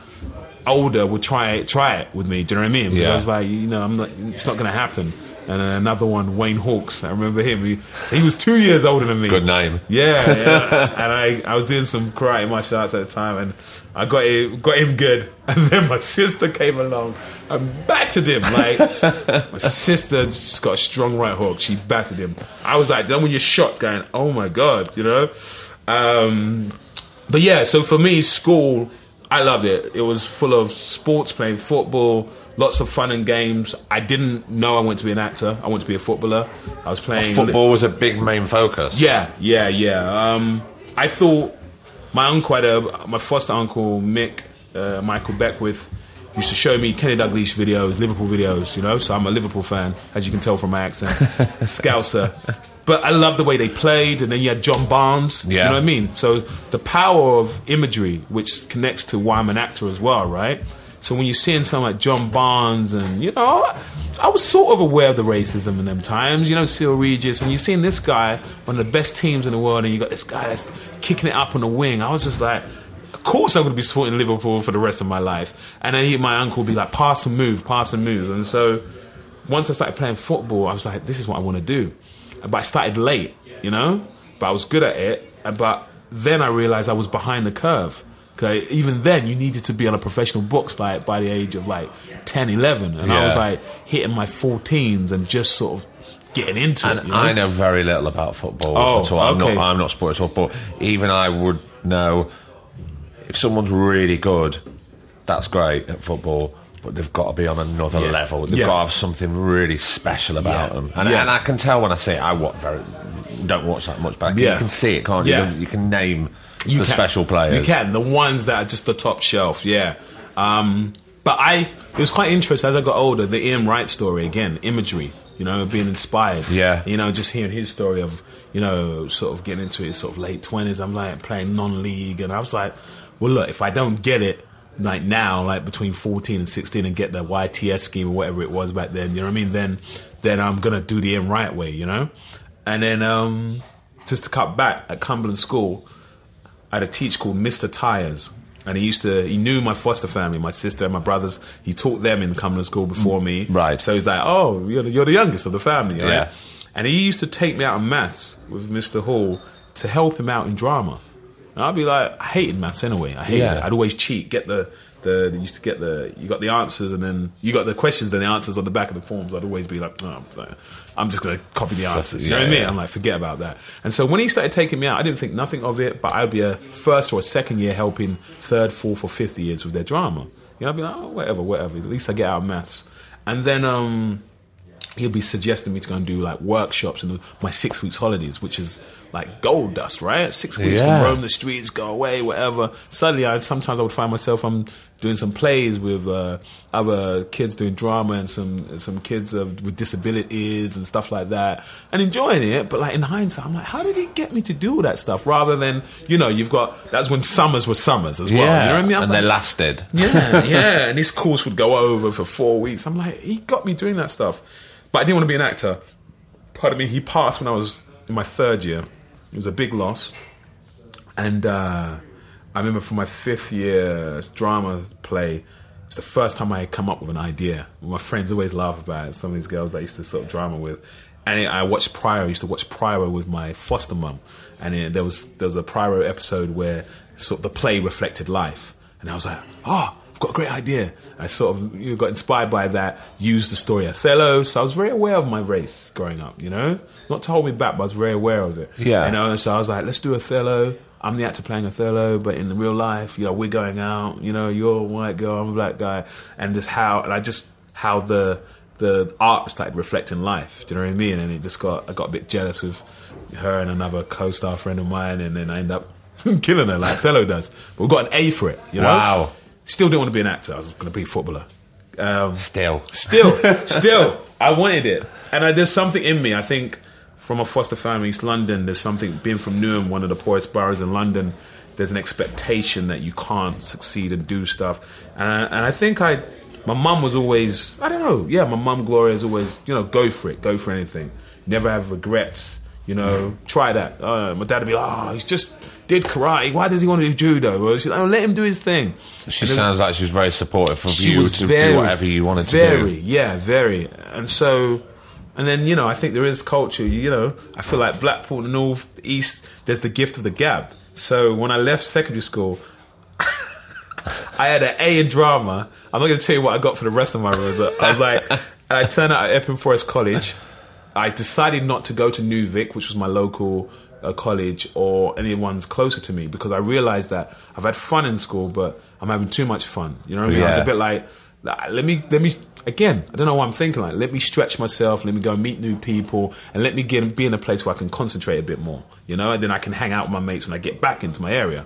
older would try it, try it with me. Do you know what I mean? Because Yeah. I was like, you know, I'm not, it's not going to happen. And then another one, Wayne Hawks. I remember him. He, so he was two years older than me. Good name. Yeah, yeah. and I, I was doing some karate martial arts at the time, and I got it, got him good. And then my sister came along and battered him. Like my sister just got a strong right hook. She battered him. I was like, then when you're shot, going, oh my god, you know. Um, but yeah, so for me, school, I loved it. It was full of sports, playing football, lots of fun and games. I didn't know I wanted to be an actor. I wanted to be a footballer. I was playing Football was a big main focus. yeah, yeah, yeah. Um, I thought my uncle had a my foster uncle Mick uh, Michael Beckwith used to show me Kenny Dalglish videos, Liverpool videos. You know, so I'm a Liverpool fan, as you can tell from my accent, Scouser. But I love the way they played, and then you had John Barnes. Yeah. You know what I mean? So the power of imagery, which connects to why I'm an actor as well, right? So when you're seeing someone like John Barnes, and you know, I was sort of aware of the racism in them times. You know, Cyrille Regis, and you're seeing this guy, one of the best teams in the world, and you got this guy that's kicking it up on the wing. I was just like, of course I'm going to be supporting Liverpool for the rest of my life. And then he, my uncle would be like, pass and move, pass and move. And so once I started playing football, I was like, this is what I want to do. But I started late, you know, but I was good at it. But then I realized I was behind the curve. Cause even then, you needed to be on a professional books like by the age of like 10, 11. And I was like hitting my 14s and just sort of getting into And it. You know? I know very little about football Oh, at all. I'm okay. not. I'm not sports at all. But even I would know if someone's really good. That's great at football, but they've got to be on another Yeah. level. They've Yeah. got to have something really special about Yeah. them. And, and I can tell when I see it. I watch very don't watch that much, but can, Yeah. you can see it, can't you? You can name You the can. special players. You can the ones that are just the top shelf. Yeah. Um, but I it was quite interesting as I got older. The Ian Wright story again, imagery. You know, being inspired. Yeah. You know, just hearing his story of you know sort of getting into his sort of late twenties. I'm like playing non-league, and I was like, well, look, if I don't get it. Like now, like between fourteen and sixteen, and get the YTS scheme or whatever it was back then, you know what I mean? Then, then I'm gonna do the Ian Wright way, you know. And then, um, just to cut back at Cumberland School, I had a teacher called Mr. Tyres. And he used to, he knew my foster family, my sister and my brothers. He taught them in Cumberland School before me. Right. So he's like, oh, you're the, you're the youngest of the family, right? Yeah. And he used to take me out of maths with Mr. Hall to help him out in drama. And I'd be like, I hated maths anyway. I hated Yeah. it. I'd always cheat, get the the they used to get the you got the answers and then you got the questions and the answers on the back of the forms. I'd always be like, no, I'm just gonna copy the answers. You know yeah, what I mean? I'm like, forget about that. And so when he started taking me out, I didn't think nothing of it, but I'd be a first or a second year helping third, fourth, or fifth years with their drama. You know, I'd be like, oh, whatever, whatever. At least I get out of maths. And then um, he'll be suggesting me to go and do like workshops and my six weeks holidays, which is like gold dust, right? Six weeks Yeah. can roam the streets, go away, whatever. Suddenly, I sometimes I would find myself I'm doing some plays with uh, other kids doing drama and some some kids uh, with disabilities and stuff like that, and enjoying it. But like in hindsight, I'm like, how did he get me to do all that stuff? Rather than you know, you've got that's when summers were summers as well. yeah, You know what I mean? I and they lasted. yeah, yeah. And this course would go over for four weeks. I'm like, he got me doing that stuff. But I didn't want to be an actor. Pardon me, he passed when I was in my third year. It was a big loss. And uh, I remember for my fifth year drama play, it's the first time I had come up with an idea. My friends always laugh about it. Some of these girls that I used to sort of drama with. And I watched Prior. I used to watch Prior with my foster mum, and there was there was a Prior episode where sort of the play reflected life, and I was like, oh, got a great idea. I sort of you know, got inspired by that. Used the story Othello, so I was very aware of my race growing up. You know, not to hold me back, but I was very aware of it. Yeah. you know. And so I was like, let's do Othello. I'm the actor playing Othello, but in real life, you know, we're going out. You know, you're a white girl, I'm a black guy, and just how and I just how the the art started reflecting life. Do you know what I mean? And it just got I got a bit jealous with her and another co-star friend of mine, and then I end up killing her like Othello does. But we got an A for it. You know? Wow. Still didn't want to be an actor. I was going to be a footballer. Um, Still, Still, still, I wanted it, and I, there's something in me. I think from a foster family, East London. There's something being from Newham, one of the poorest boroughs in London. There's an expectation that you can't succeed and do stuff, and I, and I think I, my mum was always, I don't know, yeah, my mum Gloria is always, you know, go for it, go for anything, never have regrets. You know, try that. Uh, my dad would be like, oh, he's just did karate. Why does he want to do judo? Well, like, oh, let him do his thing. She And sounds like she was very supportive of you to very, do whatever you wanted to do. very, yeah, very. And so, and then you know, I think there is culture. You know, I feel like Blackpool, North, East. There's the gift of the gab. So when I left secondary school, I had an A in drama. I'm not going to tell you what I got for the rest of my result. I was like, and I turned out at Epping Forest College. I decided not to go to Newvic, which was my local uh, college, or anyone's closer to me because I realized that I've had fun in school, but I'm having too much fun. You know what I mean? I was a bit like, let me, let me. Again, I don't know what I'm thinking. Like, let me stretch myself. Let me go meet new people, and let me get be in a place where I can concentrate a bit more. You know, and then I can hang out with my mates when I get back into my area.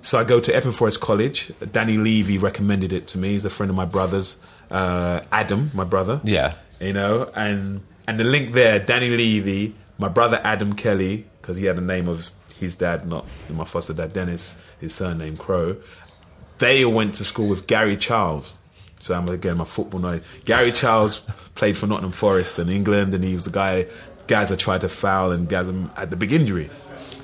So I go to Epping Forest College. Danny Levy recommended it to me. He's a friend of my brother's. Uh, Adam, my brother Yeah. you know, and and the link there, Danny Levy, my brother Adam Kelly, because he had the name of his dad, not my foster dad Dennis, his surname Crow. They went to school with Gary Charles. So I'm again my football knowledge. Gary Charles played for Nottingham Forest in England, and he was the guy Gazza tried to foul, and Gazza had the big injury.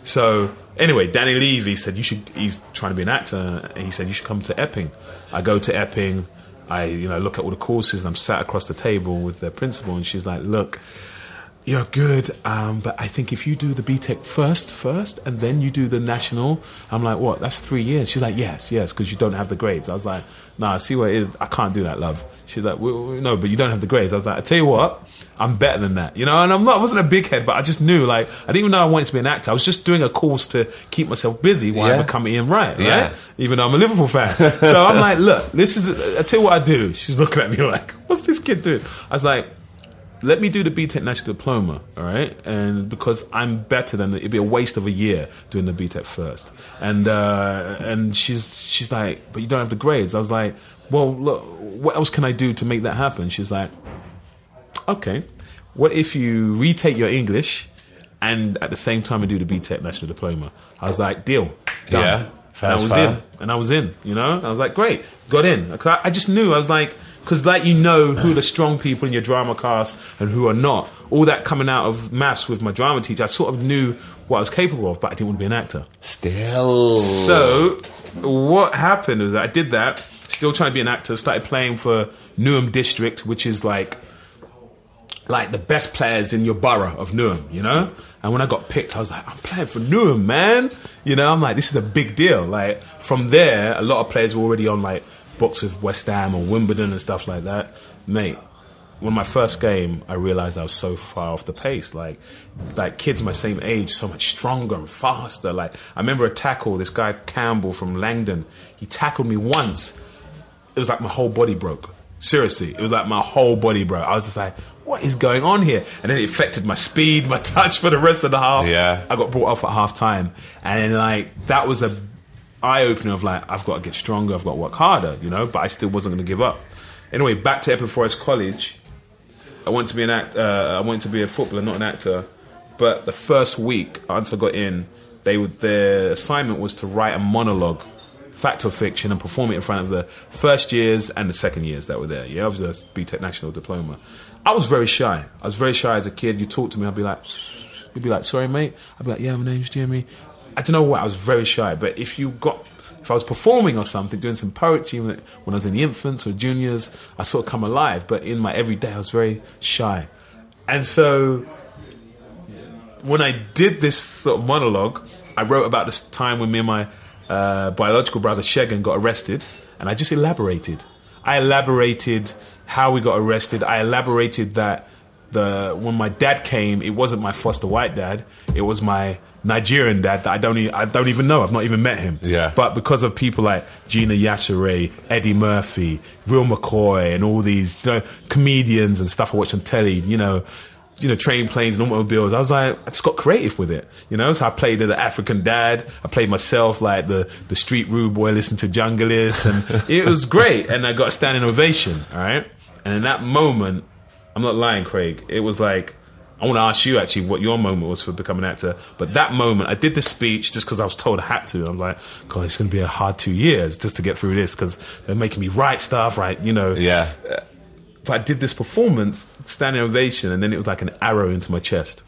So anyway, Danny Levy said you should. He's trying to be an actor, and he said you should come to Epping. I go to Epping. I you know look at all the courses, and I'm sat across the table with the principal, and she's like, "Look, you're good, um, but I think if you do the BTEC first, first, and then you do the national, I'm like, what? That's three years. She's like, yes, yes, because you don't have the grades. I was like, nah, see what it is. I can't do that, love. She's like, well, no, but you don't have the grades. I was like, I tell you what, I'm better than that, you know. And I'm not, I wasn't a big head, but I just knew, like, I didn't even know I wanted to be an actor. I was just doing a course to keep myself busy while Yeah. I become Ian Wright, right? Yeah. Even though I'm a Liverpool fan. so I'm like, look, this is. I tell you what I do. She's looking at me like, what's this kid doing? I was like let me do the BTEC national diploma, all right? And because I'm better than it'd be a waste of a year doing the BTEC first. And uh, and she's she's like, but you don't have the grades. I was like, well, look, what else can I do to make that happen? She's like, okay, what if you retake your English and at the same time you do the BTEC national diploma? I was like, deal, done. Yeah, and I was fair. in, and I was in. You know, I was like, great, got in. 'Cause I, I just knew. I was like, because like you know who the strong people in your drama cast and who are not. All that coming out of maths with my drama teacher, I sort of knew what I was capable of, but I didn't want to be an actor. Still. So what happened was that I did that, still trying to be an actor, started playing for Newham District, which is like like the best players in your borough of Newham, you know? And when I got picked, I was like, I'm playing for Newham, man. You know, I'm like, this is a big deal. Like, from there, a lot of players were already on like books of West Ham or Wimbledon and stuff like that. Mate, when my first game, I realized I was so far off the pace. Like, like kids my same age, so much stronger and faster. Like, I remember a tackle. This guy Campbell from Langdon, he tackled me once. It was like my whole body broke. Seriously, it was like my whole body broke. I was just like, what is going on here? And then it affected my speed, my touch for the rest of the half. Yeah. I got brought off at half time, and then like that was a eye opener of like I've got to get stronger, I've got to work harder, you know. But I still wasn't going to give up. Anyway, back to Epping Forest College. I wanted to be an act. Uh, I wanted to be a footballer, not an actor. But the first week, once I got in, they would, their assignment was to write a monologue, fact or fiction, and perform it in front of the first years and the second years that were there. Yeah, I was a BTEC National Diploma. I was very shy. I was very shy as a kid. You talk to me, I'd be like, you'd be like, sorry, mate. I'd be like, yeah, my name's Jimmy. I don't know what. I was very shy. But if you got if I was performing or something, doing some poetry when I was in the infants or juniors, I sort of come alive. But in my everyday, I was very shy. And so when I did this sort of monologue, I wrote about this time when me and my uh, biological brother Shegan got arrested, and I just elaborated. I elaborated how we got arrested. I elaborated that the when my dad came, it wasn't my foster white dad. It was my Nigerian dad that I don't e- I don't even know. I've not even met him. Yeah. But because of people like Gina Yashere, Eddie Murphy, Real McCoy, and all these you know, comedians and stuff I watch on telly, you know, you know, train planes and automobiles. I was like, I just got creative with it, you know. So I played the African dad. I played myself like the the street rude boy, listening to Junglist, and it was great. And I got a standing ovation. All right. And in that moment, I'm not lying, Craig. It was like I want to ask you actually what your moment was for becoming an actor. But that moment, I did the speech just because I was told I had to. I'm like, God, it's going to be a hard two years just to get through this because they're making me write stuff, right? You know. Yeah. Uh, but I did this performance, standing ovation, and then it was like an arrow into my chest.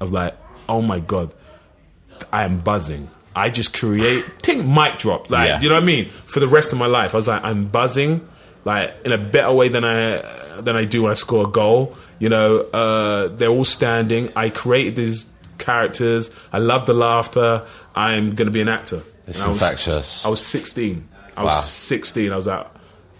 I was like, oh my God, I am buzzing. I just create, think mic drop, like, Yeah. you know what I mean? For the rest of my life, I was like, I'm buzzing, like, in a better way than I, than I do when I score a goal. You know, uh, they're all standing. I created these characters. I love the laughter. I'm going to be an actor. It's And I was- infectious. I was 16. I was 16. I was like,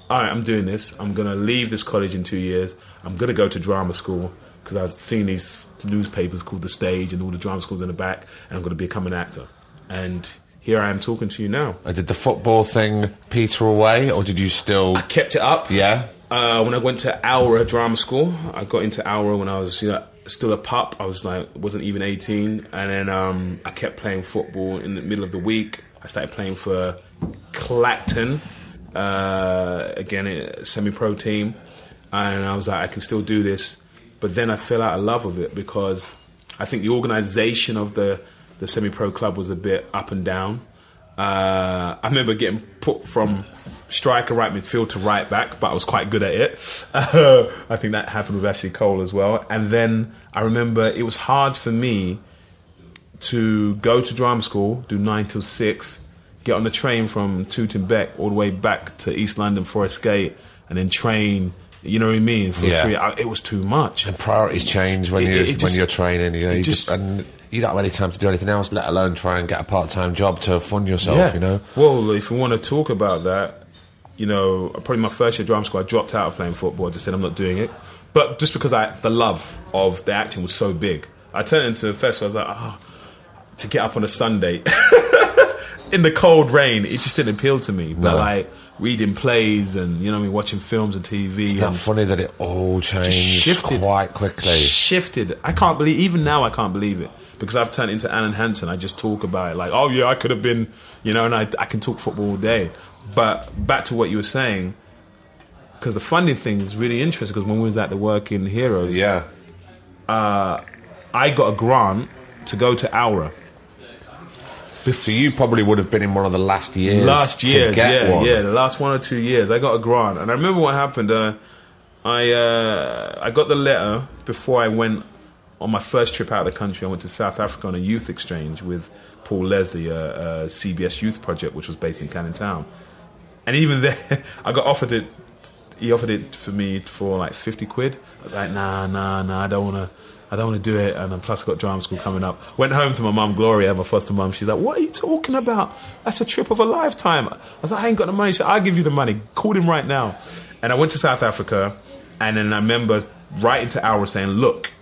all right, I'm doing this. I'm going to leave this college in two years. I'm going to go to drama school because I've seen these newspapers called The Stage and all the drama schools in the back, and I'm going to become an actor. And here I am talking to you now. Uh, Did the football thing peter away, or did you still? Kept it up. Yeah. Uh, when I went to ALRA Drama School, I got into ALRA when I was you know, still a pup. I was like wasn't even eighteen, and then um, I kept playing football in the middle of the week. I started playing for Clacton, uh, again a semi-pro team, and I was like, I can still do this. But then I fell out of love with it because I think the organisation of the the semi-pro club was a bit up and down. Uh, I remember getting put from striker, right midfield to right back, but I was quite good at it. I think that happened with Ashley Cole as well. And then I remember it was hard for me to go to drama school, do nine till six, get on the train from Tooting Bec all the way back to East London Forest Gate, and then train. You know what I mean? For Yeah. three, I, it was too much. And Priorities change when it when just- you're training. You know, you just- just, and you don't have any time to do anything else, let alone try and get a part time job to fund yourself. You know. Well, if we want to talk about that, you know, probably my first year drama school, I dropped out of playing football. I just said I'm not doing it. But just because I the love of the acting was so big, I turned into a fest. I was like, oh, to get up on a Sunday in the cold rain, it just didn't appeal to me. But No. like reading plays and you know, I mean, watching films and TV. It's not funny that it all changed shifted quite quickly. Shifted. I can't believe. Even now, I can't believe it because I've turned into Alan Hansen. I just talk about it like, oh yeah, I could have been, you know, and I, I can talk football all day. But back to what you were saying, because the funding thing is really interesting. Because when we was at the Working Heroes, Yeah. Uh, I got a grant to go to ALRA. So you probably would have been in one of the last years. last years, get yeah, one. yeah, the last one or two years, I got a grant, and I remember what happened. Uh, I uh, I got the letter before I went on my first trip out of the country. I went to South Africa on a youth exchange with Paul Leslie, a, a CBS Youth Project, which was based in Canning Town. And even there, I got offered it he offered it for me for like fifty quid. I was like, nah, nah, nah, I don't want to. I don't want to do it, and then plus I got drama school coming up. Went home to my mum, Gloria, my foster mum. She's like, "What are you talking about? That's a trip of a lifetime." I was like, "I ain't got the money." She said, "I'll give you the money. Call him right now." And I went to South Africa, and then I remember writing to ALRA saying, "Look,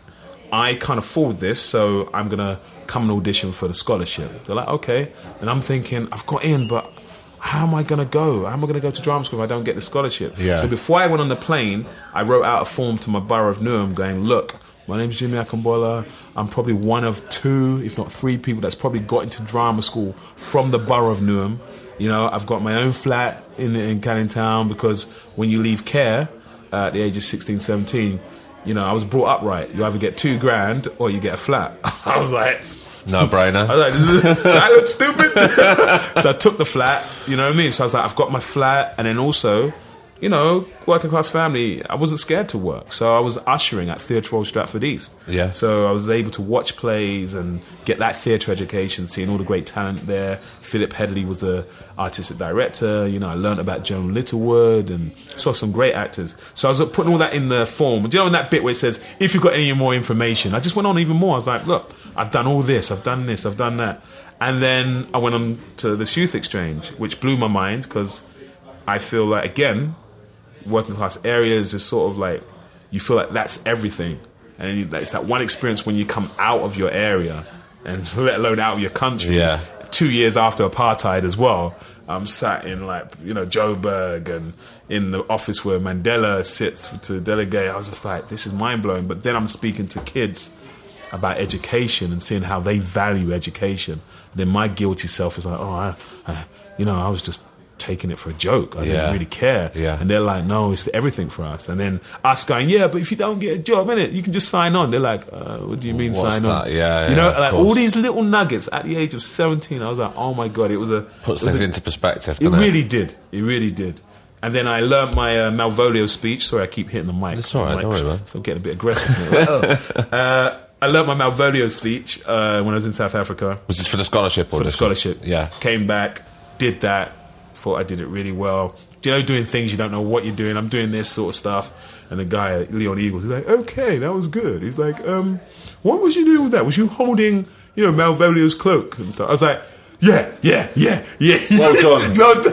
I can't afford this, so I'm gonna come and audition for the scholarship." They're like, "Okay," and I'm thinking, "I've got in, but." How am I going to go? How am I going to go to drama school if I don't get the scholarship? Yeah. So before I went on the plane, I wrote out a form to my borough of Newham going, look, my name's Jimmy Akingbola. I'm probably one of two, if not three people that's probably got into drama school from the borough of Newham. You know, I've got my own flat in, in Canning Town because when you leave care uh, at the age of 16, 17, you know, I was brought up right. You either get two grand or you get a flat. I was like, No brainer. I was like, that looks stupid. so I took the flat, you know what I mean? So I was like, I've got my flat, and then also, you know, working class family, I wasn't scared to work. So I was ushering at Theatre Royal Stratford East. Yeah. So I was able to watch plays and get that theatre education, seeing all the great talent there. Philip Hedley was the artistic director. You know, I learned about Joan Littlewood and saw some great actors. So I was putting all that in the form. Do you know in that bit where it says, if you've got any more information? I just went on even more. I was like, look, I've done all this, I've done this, I've done that. And then I went on to this youth exchange, which blew my mind because I feel like, again, working class areas is sort of like you feel like that's everything, and then you, it's that one experience when you come out of your area, and let alone out of your country. Yeah. Two years after apartheid as well, I'm sat in like you know Joburg and in the office where Mandela sits to delegate. I was just like, this is mind blowing. But then I'm speaking to kids about education and seeing how they value education. And then my guilty self is like, oh, I, I, you know, I was just taking it for a joke. I Yeah. didn't really care. Yeah. And they're like, no, it's everything for us. And then us going, yeah, but if you don't get a job, innit, you can just sign on. They're like, uh, what do you mean What's sign on? that? Yeah, You know, like course. all these little nuggets at the age of 17, I was like, oh my God, it was a. Puts it was things a- into perspective. It really did. It really did. And then I learnt my uh, Malvolio speech. Sorry, I keep hitting the mic. It's all right, don't worry, man. So I'm getting a bit aggressive. now. uh, I learnt my Malvolio speech uh, when I was in South Africa Was this for the scholarship? Or for the scholarship. Yeah. Came back, did that, thought I did it really well. You know, doing things you don't know what you're doing. I'm doing this sort of stuff. And the guy, Leon Eagles, he's like, okay, that was good. He's like, um, what was you doing with that? Was you holding, you know, Malvolio's cloak and stuff? I was like, yeah, yeah, yeah, yeah. Well done. well done.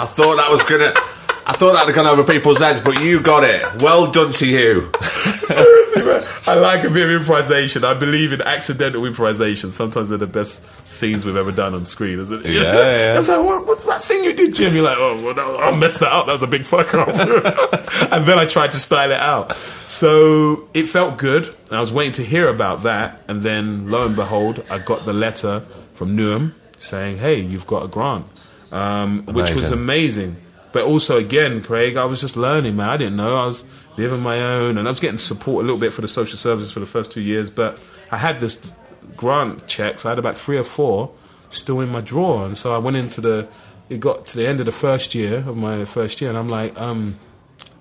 I thought that was gonna. I thought that had gone over people's heads, but you got it. Well done to you. Seriously, man. I like a bit of improvisation. I believe in accidental improvisation. Sometimes they're the best scenes we've ever done on screen, isn't it? Yeah, yeah. I was like, what, what's that thing you did, Jim? You're like, oh, well, I messed that up. That was a big fuck up. and then I tried to style it out. So it felt good. And I was waiting to hear about that. And then, lo and behold, I got the letter from Newham saying, hey, you've got a grant, um, which was Amazing. But also, again, Craig, I was just learning, man. I didn't know. I was living my own, and I was getting support a little bit for the social services for the first two years. But I had this grant checks. I had about three or four still in my drawer, and so I went into the. It got to the end of the first year of my first year, and I'm like, um,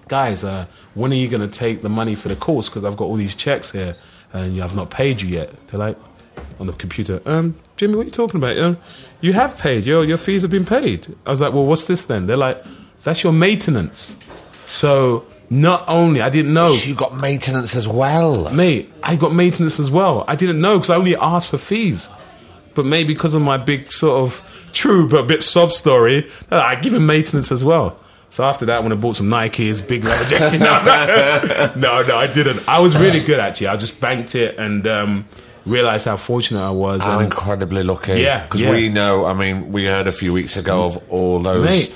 guys, uh, when are you going to take the money for the course? Because I've got all these checks here, and I've not paid you yet. They're like, on the computer, um, Jimmy, what are you talking about? Um, you have paid. Your your fees have been paid. I was like, well, what's this then? They're like, that's your maintenance. So not only I didn't know, You got maintenance as well. mate, I got maintenance as well. I didn't know because I only asked for fees. But maybe because of my big sort of true but a bit sob story, uh, I give him maintenance as well. So after that, when I bought some Nikes, big leather jacket, no, no, no, no, I didn't. I was really good actually. I just banked it and um, realized how fortunate I was. I'm and incredibly lucky. Yeah, because yeah. we know. I mean, we heard a few weeks ago of all those Mate.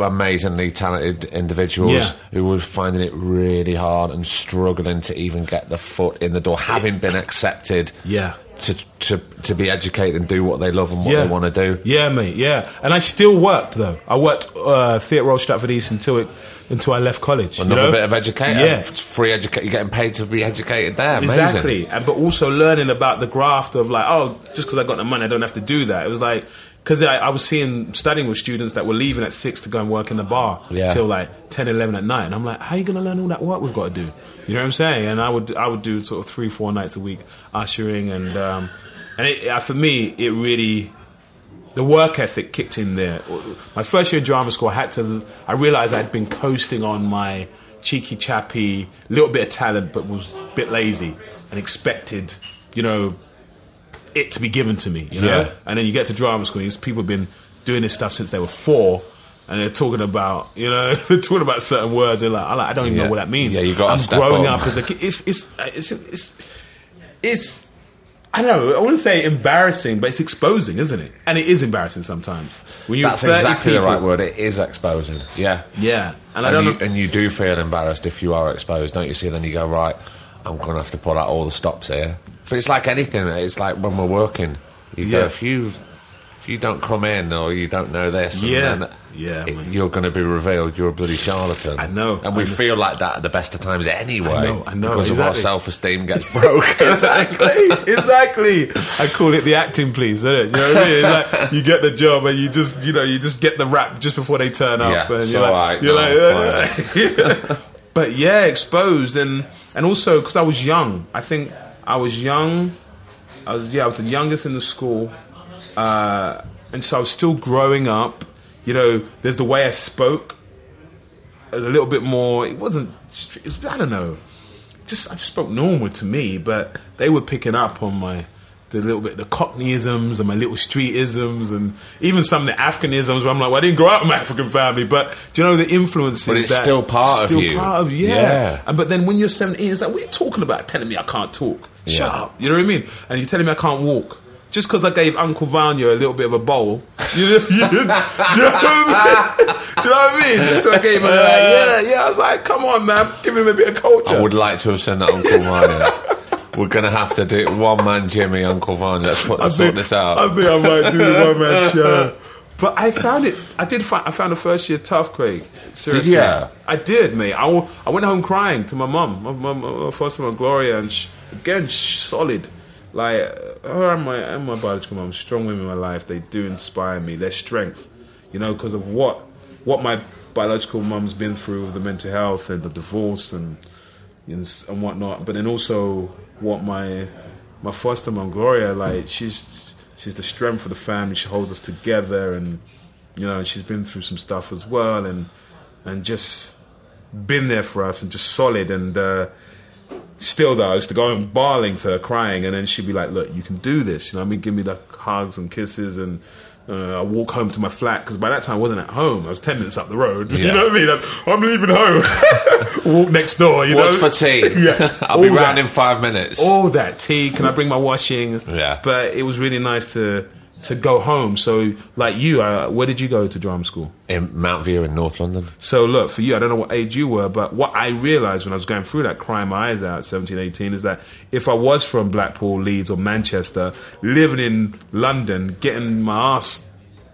Amazingly talented individuals Yeah. who were finding it really hard and struggling to even get the foot in the door, having been accepted. Yeah. To, to to be educated and do what they love and what they want to do. Yeah, mate. Yeah, and I still worked though. I worked uh, Theatre Royal Stratford East until it until I left college. you Another know? bit of education. Yeah. Free education. You're getting paid to be educated there. Amazing. Exactly, and but also learning about the graft of like, oh, just because I got the money, I don't have to do that. It was like because I, I was seeing studying with students that were leaving at six to go and work in the bar Yeah. till like 10, 11 at night, and I'm like, how are you going to learn all that work we've got to do? You know what I'm saying? And I would I would do sort of three, four nights a week ushering, and um, and it, uh, for me, it really the work ethic kicked in there. My first year in drama school, I had to. I realized I'd been coasting on my cheeky chappy, little bit of talent, but was a bit lazy and expected, you know, it to be given to me. You know, Yeah. and then you get to drama school. People have been doing this stuff since they were four. And they're talking about, you know, they're talking about certain words. They're like, I, like, I don't even Yeah. know what that means. Yeah, you gotta I'm growing up. up as a kid. It's, it's, it's, it's, it's I don't know. I wouldn't say embarrassing, but it's exposing, isn't it? And it is embarrassing sometimes when you That's 30 exactly people, the right word. It is exposing. Yeah. Yeah, and I And, don't you, know. and you do feel embarrassed if you are exposed, don't you? See, then you go right. I'm going to have to pull out all the stops here. But it's like anything. It's like when we're working. You Yeah. go if you if you don't come in or you don't know this, and Yeah. then Yeah, it- you're going to be revealed. You're a bloody charlatan. I know, and we I know. feel like that at the best of times anyway. I know, I know, because of our self-esteem gets broken. exactly, exactly. I call it the acting, please. Isn't it? You know what I mean? It's like you get the job and you just, you know, you just get the rap just before they turn up. Yeah, and you're like, you're no, like, yeah. but yeah, exposed and and also because I was young. I think I was young. I was yeah, I was the youngest in the school, uh, and so I was still growing up. You know, there's the way I spoke. A little bit more. It wasn't. It was, I don't know just I just spoke normal to me, but they were picking up on my the little bit of the Cockneyisms and my little streetisms and even some of the Africanisms where I'm like, well, I didn't grow up in my African family, but do you know the influences? But it's that- still part of still you. part of yeah. Yeah. And but then when you're 17, it's like, what are you talking about? Telling me I can't talk? Shut Yeah. up. You know what I mean? And you're telling me I can't walk. Just because I gave Uncle Vanya a little bit of a bowl, you know, you, do you know what I mean? Do you know what I mean? Just I gave him, like, yeah, yeah. I was like, come on, man, give him a bit of culture. I would like to have sent that Uncle Vanya. We're going to have to do it one man Jimmy, Uncle Vanya. Let's put, sort think, this out. I think I might do the one man show. But I found it. I did. Find, I found the first year tough, Craig. Seriously, ya? I did, mate. I, w- I went home crying to my mum, my mum, my first one, Gloria, and she, again, solid. Like her and my and my biological mum, strong women in my life. They do inspire me. Their strength, you know, because of what what my biological mum's been through with the mental health and the divorce and and whatnot. But then also what my my foster mom Gloria, like she's she's the strength for the family. She holds us together, and you know she's been through some stuff as well, and and just been there for us and just solid. And uh, still though, I used to go and bawling to her, crying, and then she'd be like, "Look, you can do this." You know, I mean, give me the hugs and kisses and. Uh, I walk home to my flat because by that time I wasn't at home. I was ten minutes up the road. You know what I mean? I'm, I'm leaving home. walk next door. You What's know? for tea? Yeah, I'll be all round that. in five minutes. all that tea. Can I bring my washing? Yeah. But it was really nice to to go home. So, like you, uh, where did you go to drama school? in Mountview in North London. So, look, for you, I don't know what age you were, but what I realized when I was going through that, crying my eyes out, 17, 18, is that if I was from Blackpool, Leeds, or Manchester, living in London, getting my ass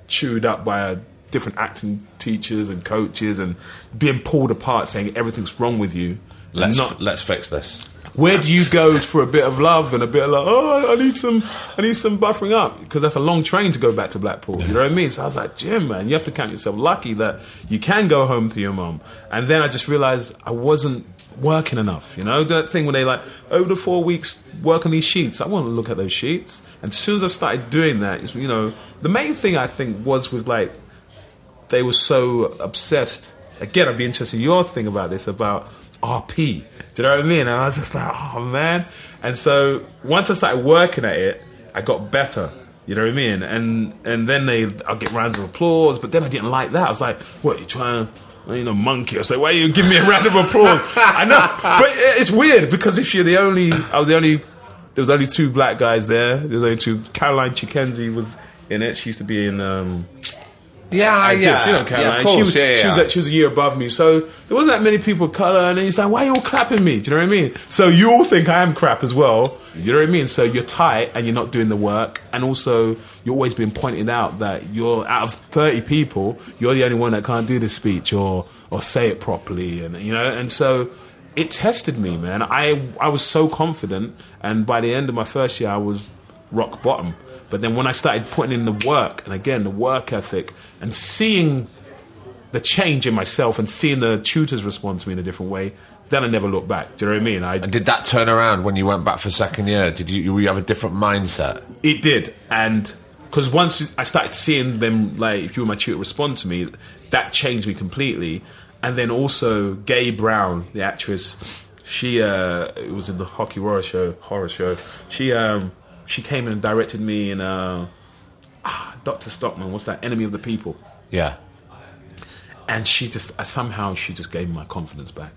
chewed up by uh, different acting teachers and coaches and being pulled apart saying everything's wrong with you. Let's not- let's fix this. Where do you go for a bit of love and a bit of like, oh, I need some, I need some buffering up because that's a long train to go back to Blackpool. You know what I mean? So I was like, Jim, man, you have to count yourself lucky that you can go home to your mum. And then I just realized I wasn't working enough. You know that thing when they like over the four weeks work on these sheets. I want to look at those sheets. And as soon as I started doing that, you know, the main thing I think was with like they were so obsessed. Again, I'd be interested in your thing about this about RP. You know what I mean? And I was just like, oh man. And so once I started working at it, I got better. You know what I mean? And and then they, I'll get rounds of applause. But then I didn't like that. I was like, what you trying? to, You know, monkey. I like, why you give me a round of applause? I know, but it's weird because if you're the only, I was the only. There was only two black guys there. There was only two. Caroline Chikezie was in it. She used to be in. Um, Yeah, as if, you know, Caroline. yeah, course, she was, yeah, she was like, she was a year above me, so there wasn't that many people of color. And then he's like, "Why are you all clapping me?" Do you know what I mean? So you all think I am crap as well. You know what I mean? So you're tight and you're not doing the work, and also you're always being pointed out that you're out of thirty people, you're the only one that can't do the speech or or say it properly, and you know, and so it tested me, man. I I was so confident, and by the end of my first year, I was rock bottom. But then when I started putting in the work, and again the work ethic, and seeing the change in myself, and seeing the tutors respond to me in a different way, then I never looked back. Do you know what I mean? I And did that turn around when you went back for second year? Did you, you have a different mindset? It did, and because once I started seeing them, like if you were my tutor, respond to me, that changed me completely. And then also Gay Brown, the actress, she uh, it was in the Rocky Horror Show. Horror show. She um, she came and directed me in uh, Doctor Stockman. What's that? Enemy of the People. Yeah. And she just uh, somehow she just gave me my confidence back.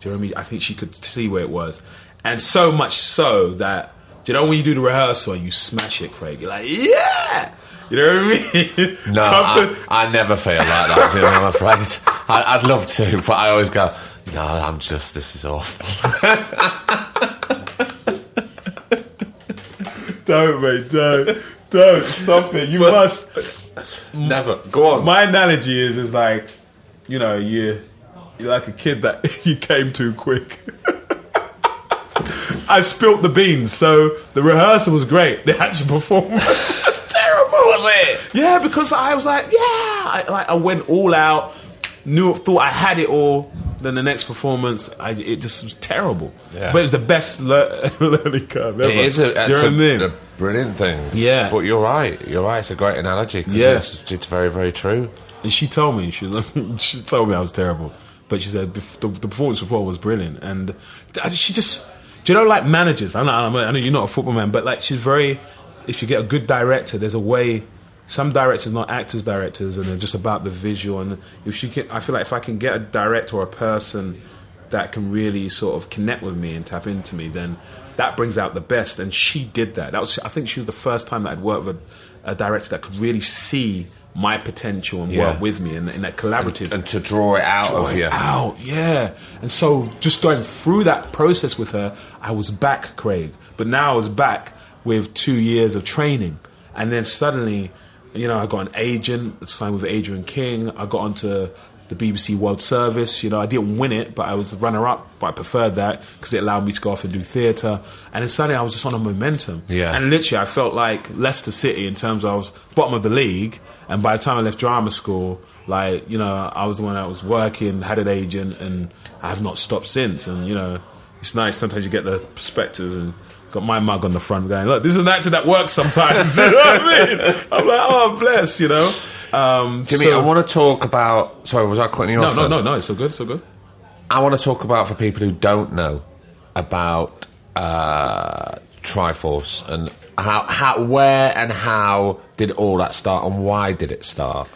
Do you know what I mean? I think she could see where it was, and so much so that do you know when you do the rehearsal and you smash it, Craig? You're like, yeah. You know what I mean? No, Come to- I, I never feel like that, Jimmy, I'm afraid. I, I'd love to, but I always go, no, I'm just, this is awful. don't, mate, don't, don't stop it. You must. never. Go on. My analogy is is like, you know, you you're like a kid that you came too quick. I spilt the beans, so the rehearsal was great. The actual performance was terrible. was it? Yeah, because I was like, yeah, I, like I went all out, knew, thought I had it all. Then the next performance, I, it just was terrible. Yeah. But it was the best lear- learning curve ever. It is a, Do you know a, what I mean? Brilliant thing. Yeah. But you're right. You're right. It's a great analogy. Yeah. It's, it's very, very true. And she told me she she told me I was terrible, but she said the, the performance before was brilliant, and she just do you know like managers? I know, I know you're not a football man, but like she's very. If you get a good director, there's a way. Some directors, not actors, directors, and they're just about the visual. And if she can, I feel like if I can get a director or a person that can really sort of connect with me and tap into me, then that brings out the best. And she did that. That was, I think, she was the first time that I'd worked with a, a director that could really see my potential and Yeah. work with me in, in that collaborative And to draw it out draw of you. out, yeah. And so just going through that process with her, I was back, Craig. But now I was back with two years of training, and then suddenly, you know, I got an agent, signed with Adrian King. I got onto the BBC World Service. You know, I didn't win it, but I was the runner-up. But I preferred that because it allowed me to go off and do theatre. And then suddenly, I was just on a momentum. Yeah. And literally, I felt like Leicester City in terms of I was bottom of the league. And by the time I left drama school, like you know, I was the one that was working, had an agent, and I have not stopped since. And you know, it's nice. Sometimes you get the prospectus and got my mug on the front, going, "Look, this is an actor that works sometimes." you know what I mean? I'm like, "Oh, I'm blessed," you know. Um, Jimmy, so- I want to talk about. Sorry, was I cutting you no, off? no, then? no, no. It's so good, so good. I want to talk about for people who don't know about uh, Triforce and how, how, where and how did all that start and why did it start?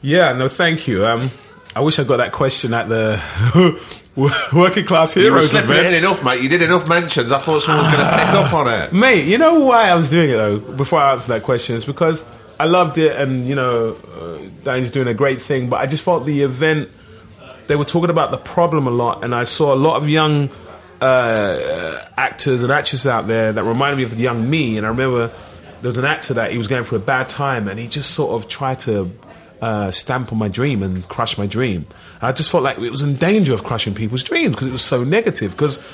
Yeah, no, thank you. Um, I wish I got that question at the working class You were heroes slipping event. in enough, mate. You did enough mentions. I thought someone was going to pick up on it. Mate, you know why I was doing it though? Before I answer that question, is because I loved it, and you know, uh, Danny's doing a great thing. But I just felt the event they were talking about the problem a lot, and I saw a lot of young uh, actors and actresses out there that reminded me of the young me. And I remember there was an actor that he was going through a bad time, and he just sort of tried to uh, stamp on my dream and crush my dream. I just felt like it was in danger of crushing people's dreams because it was so negative. Because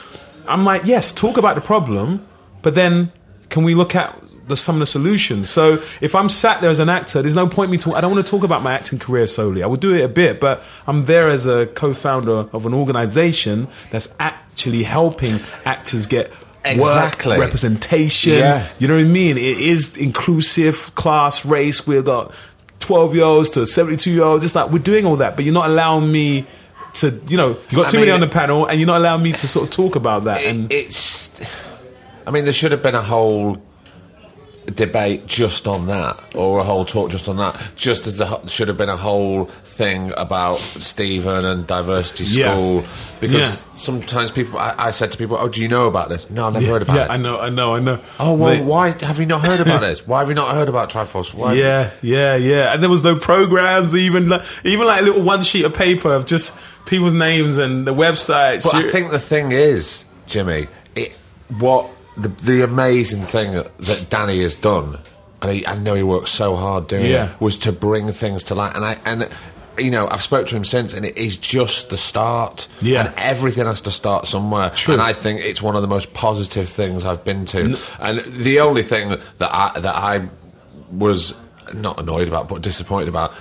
I'm like, yes, talk about the problem, but then can we look at the, some of the solutions? So if I'm sat there as an actor, there's no point me talk. I don't want to talk about my acting career solely. I will do it a bit, but I'm there as a co-founder of an organization that's actually helping actors get. Exactly. Work, representation, Yeah. you know what I mean? It is inclusive, class, race. We've got 12 year olds to 72 year olds. It's like we're doing all that, but you're not allowing me to, you know, you got I too many on the panel and you're not allowing me to sort of talk about that. It- and it's. I mean, there should have been a whole debate just on that, or a whole talk just on that. Just as there should have been a whole thing about Stephen and diversity Yeah. school, because Yeah. sometimes people, I, I said to people, "Oh, do you know about this?" No, I've never heard about yeah, it. I know, I know, I know. Oh well, why have you not heard about this? Why have you not heard about Triforce? Why Yeah, yeah, yeah. And there was no programs, even like, even like a little one sheet of paper of just people's names and the websites. But I think the thing is, Jimmy, it, what the the amazing thing that Danny has done, and he, I know he worked so hard doing Yeah. it, was to bring things to light. And I and you know I've spoke to him since, and it is just the start. Yeah. and everything has to start somewhere. True. And I think it's one of the most positive things I've been to. and the only thing that I that I was not annoyed about, but disappointed about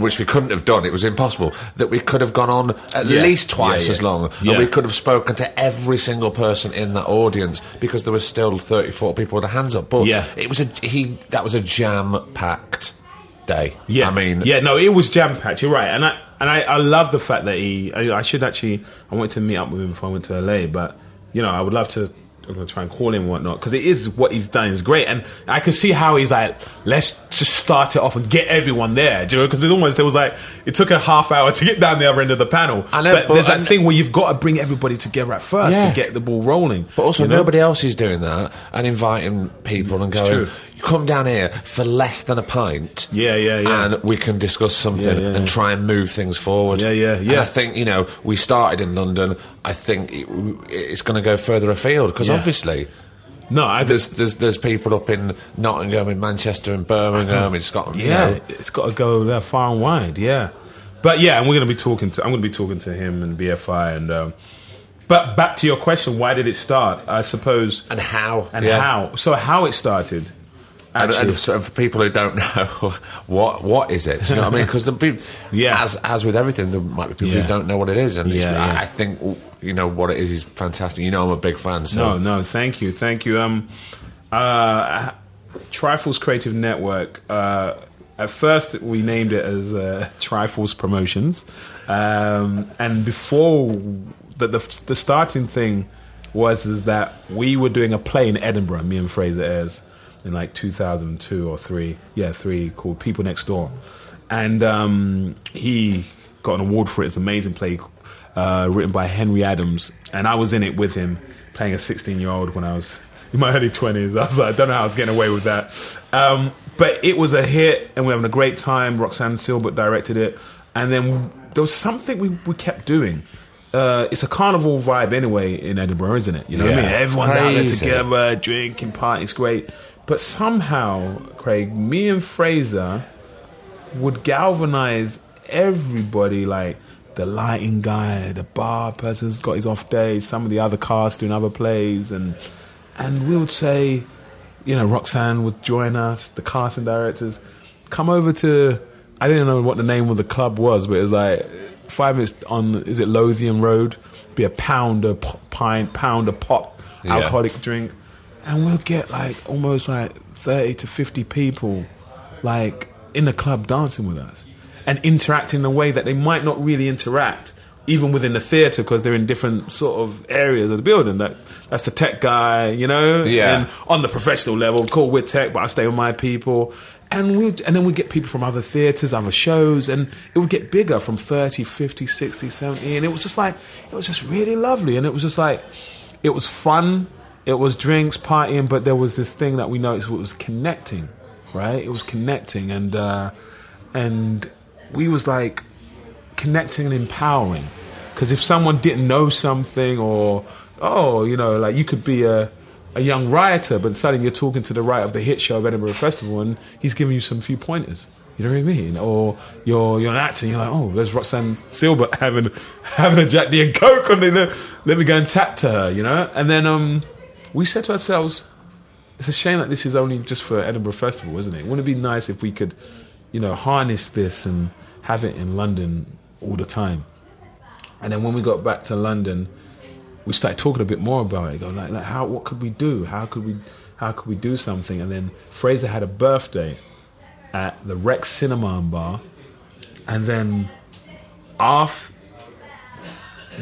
which we couldn't have done. It was impossible. That we could have gone on at Yeah. least twice Yeah, yeah. as long, and we could have spoken to every single person in that audience because there was still 34 people with their hands up. But Yeah. it was a he. That was a jam packed day. Yeah, I mean, yeah, no, it was jam packed. You're right, and I and I, I love the fact that he. I, I should actually. I wanted to meet up with him before I went to LA, but you know, I would love to. I'm gonna try and call him and whatnot because it is what he's done is great, and I can see how he's like, let's just start it off and get everyone there. Do you know? Because it almost there was like it took a half hour to get down the other end of the panel. I know, but, but- there's that thing where you've got to bring everybody together at first Yeah. to get the ball rolling. But also, you know? nobody else is doing that and inviting people and going, come down here for less than a pint. Yeah, yeah, yeah. And we can discuss something Yeah, yeah, and try and move things forward. Yeah, yeah, And yeah. I think, you know, we started in London. I think it, it's going to go further afield because obviously. No, I There's, there's there's people up in Nottingham, in Manchester, in Birmingham, in Scotland. you Yeah, know. it's got to go there far and wide. Yeah, but yeah, and we're going to be talking to. I'm going to be talking to him and BFI and. Um, but back to your question, why did it start? I suppose and how and yeah. how. So how it started. And, Actually, and for, for people who don't know, what what is it? Do you know what I mean? Because the people, Yeah. as as with everything, there might be people Yeah. who don't know what it is, and Yeah, yeah. I, I think you know what it is is fantastic. You know, I'm a big fan. So no, no, thank you, thank you. Um, uh, Triforce Creative Network. Uh, at first, we named it as uh, Triforce Promotions, um, and before the, the the starting thing was is that we were doing a play in Edinburgh, me and Fraser Ayres, in like 2002 or three, yeah, three, called People Next Door, and um, he got an award for it. It's an amazing play uh, written by Henry Adams, and I was in it with him, playing a 16 year old when I was in my early 20s. I was like, I don't know how I was getting away with that. Um, but it was a hit, and we were having a great time. Roxanne Silbert directed it, and then there was something we, we kept doing. Uh, it's a carnival vibe anyway in Edinburgh, isn't it? You know what I mean? Yeah. Everyone's out there together, drinking, partying, it's great. But somehow, Craig, me and Fraser would galvanize everybody like the lighting guy, the bar person's got his off days, some of the other cast doing other plays and and we would say, you know, Roxanne would join us, the casting directors, come over to I didn't know what the name of the club was, but it was like five minutes on is it Lothian Road? Be a pound a pint, pound a pop Yeah. alcoholic drink. And we'll get like almost like thirty to fifty people like in the club dancing with us and interacting in a way that they might not really interact even within the theater because they're in different sort of areas of the building. That that's the tech guy you know? Yeah. and on the professional level cool we're tech but i stay with my people. And we and then we get people from other theaters other shows and it would get bigger from 30 50 60 70 and it was just like it was just really lovely. And it was just like it was fun it was drinks partying but there was this thing that we noticed was connecting right? It was connecting and uh and we was like connecting and empowering. Because if someone didn't know something or oh you know like you could be a a young writer but suddenly you're talking to the writer of the hit show of Edinburgh Festival and he's giving you some few pointers. You know what I mean? Or you're you're an actor you're like oh there's Roxanne Silbert having having a Jack D and Coke on the let me go and tap to her you know? And then um we said to ourselves it's a shame that this is only just for Edinburgh Festival, isn't it? Wouldn't it be nice if we could, you know, harness this and have it in London all the time? And then when we got back to London, we started talking a bit more about it. Go like, like, how? What could we do? How could we? How could we do something? And then Fraser had a birthday at the Rex Cinema and Bar, and then after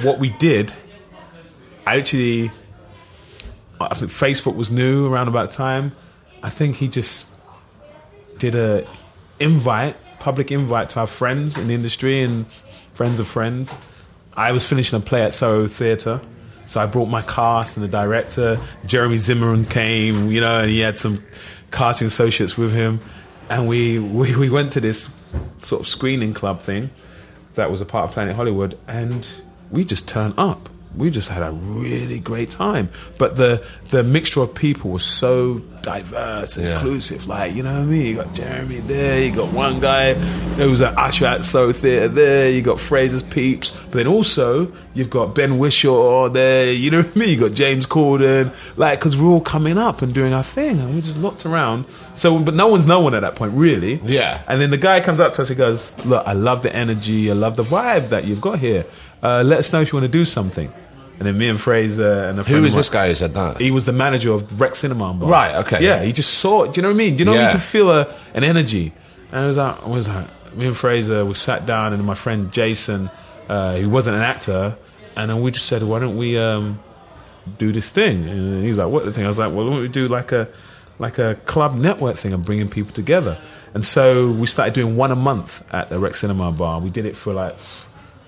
what we did, I actually I think Facebook was new around about time. I think he just did a invite, public invite to our friends in the industry and friends of friends. I was finishing a play at Soho Theatre, so I brought my cast and the director. Jeremy Zimmerman came, you know, and he had some casting associates with him, and we we, we went to this sort of screening club thing that was a part of Planet Hollywood, and we just turned up. We just had a really great time. But the the mixture of people was so diverse and Yeah. inclusive. Like, you know what I mean? You got Jeremy there, you got one guy who's an usher at Soho Theatre there, you got Fraser's Peeps, but then also you've got Ben Whishaw there, you know what I mean? You got James Corden, like, because we're all coming up and doing our thing, and we just looked around. So, but no one's no one at that point, really. Yeah. And then the guy comes up to us and goes, Look, I love the energy, I love the vibe that you've got here. Uh, let us know if you want to do something. And then me and Fraser and a friend Who is this guy who said that? he was the manager of Rex Cinema Bar. Right, okay. Yeah, he just saw it. Do you know what I mean? Do you know Yeah. you can feel a, an energy? And I was like, I was like, me and Fraser, we sat down and my friend Jason, uh, he wasn't an actor, and then we just said, why don't we um, do this thing? And he was like, what the thing? I was like, well, why don't we do like a like a club network thing and bringing people together? And so we started doing one a month at the Rex Cinema Bar. We did it for like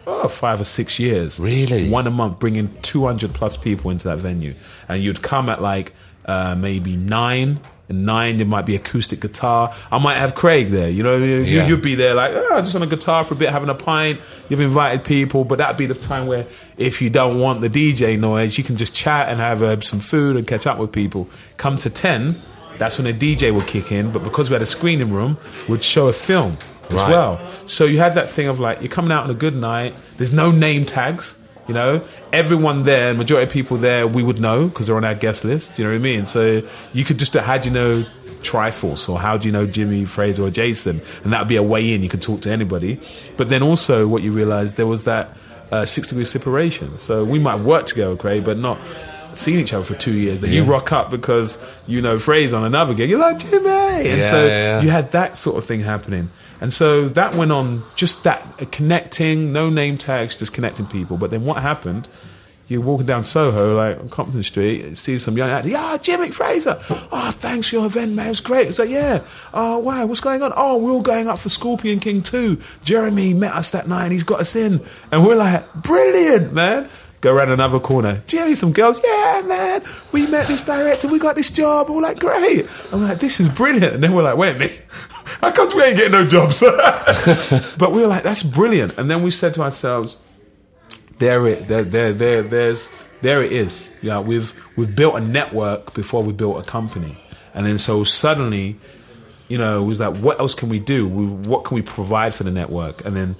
oh, five or six years. Really? One a month, bringing 200 plus people into that venue. And you'd come at like uh, maybe nine. And nine, there might be acoustic guitar. I might have Craig there. You know, you, Yeah. you'd be there like, oh, just on a guitar for a bit, having a pint. You've invited people, but that'd be the time where if you don't want the DJ noise, you can just chat and have uh, some food and catch up with people. Come to 10, that's when the DJ would kick in. But because we had a screening room, we'd show a film as Right. well. So you had that thing of like you're coming out on a good night. There's no name tags. You know, everyone there, majority of people there, we would know because they're on our guest list. You know what I mean? So you could just how do you know Triforce or how do you know Jimmy Fraser or Jason? And that would be a way in. You could talk to anybody. But then also, what you realize there was that uh, six degree separation. So we might work together, Craig, but not seen each other for two years. Then you rock up because you know Fraser on another gig. You're like Jimmy, and Yeah, so yeah, yeah. you had that sort of thing happening. And so that went on, just that uh, connecting, no name tags, just connecting people. But then what happened? You're walking down Soho, like on Compton Street, and see some young actor. Yeah, Jimmy Fraser. Oh, thanks for your event, man. It was great. It's like, yeah. Oh, wow. What's going on? Oh, we're all going up for Scorpion King 2. Jeremy met us that night and he's got us in. And we're like, brilliant, man. Go around another corner. Jerry, some girls. Yeah, man. We met this director. We got this job. And we're like, great. And we're like, this is brilliant. And then we're like, wait a minute. How we ain't getting no jobs? but we were like, that's brilliant. And then we said to ourselves, there it there, there there there's there it is. Yeah, we've we've built a network before we built a company. And then so suddenly, you know, it was like what else can we do? We, what can we provide for the network? And then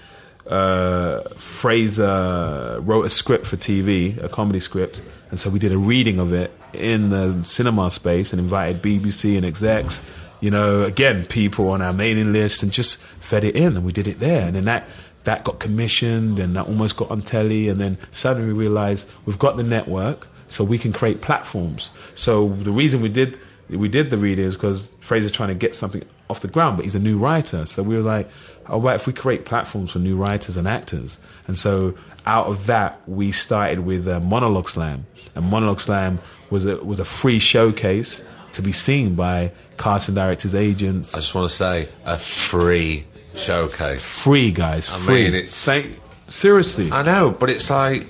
uh, Fraser wrote a script for TV, a comedy script, and so we did a reading of it in the cinema space and invited BBC and execs, you know, again, people on our mailing list and just fed it in and we did it there. And then that that got commissioned and that almost got on telly and then suddenly we realized we've got the network so we can create platforms. So the reason we did we did the reading is because Fraser's trying to get something off the ground, but he's a new writer. So we were like, oh, right, if we create platforms for new writers and actors. And so out of that, we started with uh, Monologue Slam. And Monologue Slam was a, was a free showcase to be seen by casting directors, agents. I just want to say a free showcase. free, guys, free. mean, it's- Thank, seriously. I know, but it's like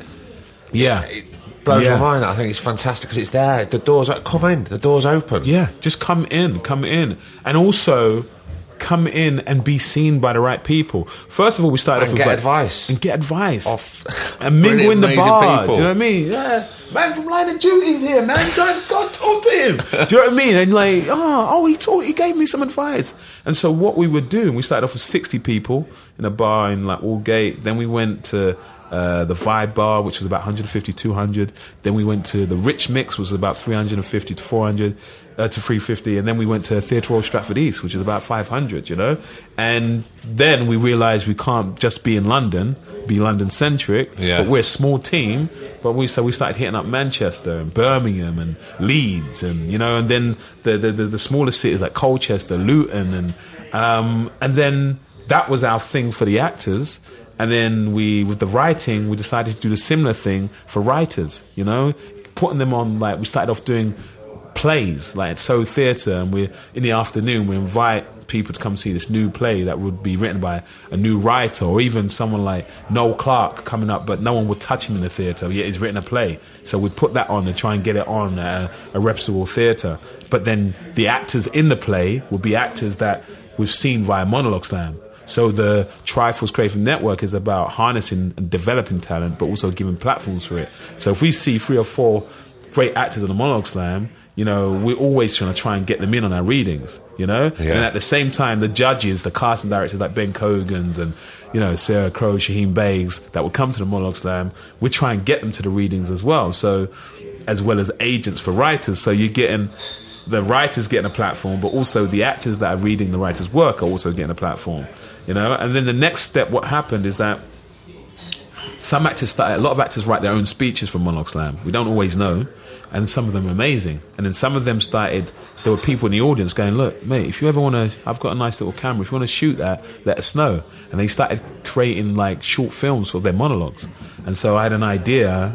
yeah. it blows Yeah. my mind. I think it's fantastic because it's there. The doors are come in. The doors open. Yeah, just come in, come in, and also come in and be seen by the right people. First of all, we started And off with get like- advice. and get advice Off and mingle in the bar. people. Do you know what I mean? Yeah, man from Line of Duty's here, man. Go, go talk to him. Do you know what I mean? And like, oh, oh, he told, he gave me some advice. And so what we were doing, we started off with sixty people in a bar in like Aldgate. Then we went to. Uh, the Vibe Bar, which was about 150, 200. Then we went to the Rich Mix, which was about 350 to 400 uh, to 350. And then we went to Theatre Royal Stratford East, which is about 500, you know? And then we realized we can't just be in London, be London centric, Yeah. but we're a small team. But we so we started hitting up Manchester and Birmingham and Leeds and you know, and then the the, the, the smaller cities like Colchester, Luton, and um, and then that was our thing for the actors. And then we, with the writing, we decided to do the similar thing for writers. You know, putting them on like we started off doing plays like Soho Theatre, and we in the afternoon we invite people to come see this new play that would be written by a new writer, or even someone like Noel Clarke coming up, but no one would touch him in the theatre. Yet he's written a play, so we put that on and try and get it on a, a reputable theatre. But then the actors in the play would be actors that we've seen via Monologue Slam. So the Triforce Creative Network is about harnessing and developing talent, but also giving platforms for it. So if we see three or four great actors in the Monologue Slam, you know, we're always trying to try and get them in on our readings, you know? Yeah. And at the same time, the judges, the casting directors like Ben Cogans and, you know, Sarah Crowe, Shaheen Baigs that would come to the Monologue Slam, we try and get them to the readings as well. So, as well as agents for writers. So you're getting the writers getting a platform, but also the actors that are reading the writer's work are also getting a platform, you know? And then the next step, what happened is that some actors started, a lot of actors write their own speeches for Monologue Slam. We don't always know. And some of them amazing. And then some of them started, there were people in the audience going, look, mate, if you ever want to, I've got a nice little camera. If you want to shoot that, let us know. And they started creating like short films for their monologues. And so I had an idea.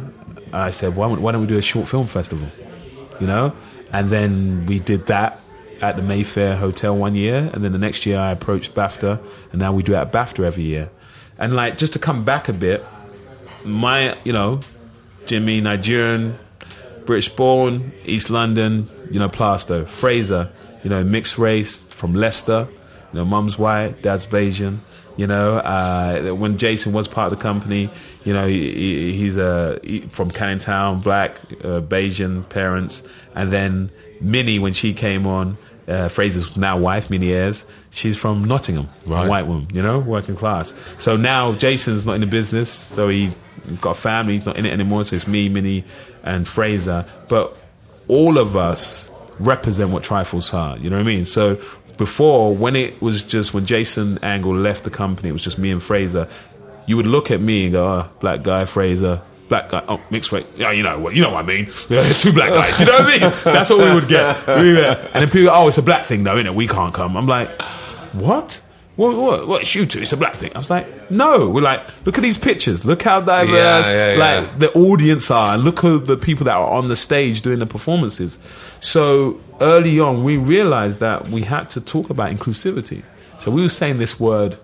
I said, why, why don't we do a short film festival? You know? And then we did that at the Mayfair Hotel one year. And then the next year I approached BAFTA. And now we do it at BAFTA every year. And like, just to come back a bit, my, you know, Jimmy, Nigerian, British born, East London, you know, Plaistow. Fraser, you know, mixed race from Leicester, you know, mum's white, dad's Bajan. You know, uh, when Jason was part of the company, you know, he, he, he's a, he, from Canning Town, black, uh, Bajan parents. And then Minnie, when she came on, uh, Fraser's now wife, Minnie Ayres, she's from Nottingham, Right. a white woman, you know, working class. So now Jason's not in the business, so he, he's got a family, he's not in it anymore, so it's me, Minnie, and Fraser. But all of us represent what Triforce are, you know what I mean? So before, when it was just, when Jason Angle left the company, it was just me and Fraser, you would look at me and go, oh, black guy, Fraser. Black guy, oh, mixed race. Yeah, you know what, you know what I mean. Two black guys, you know what I mean? That's what we would get. And then people, oh, it's a black thing though, isn't it? We can't come. I'm like, what? What, what, what, shoot It's a black thing. I was like, no. We're like, look at these pictures. Look how diverse, Yeah, yeah, like yeah. the audience are. And look at the people that are on the stage doing the performances. So early on, we realized that we had to talk about inclusivity. So we were saying this word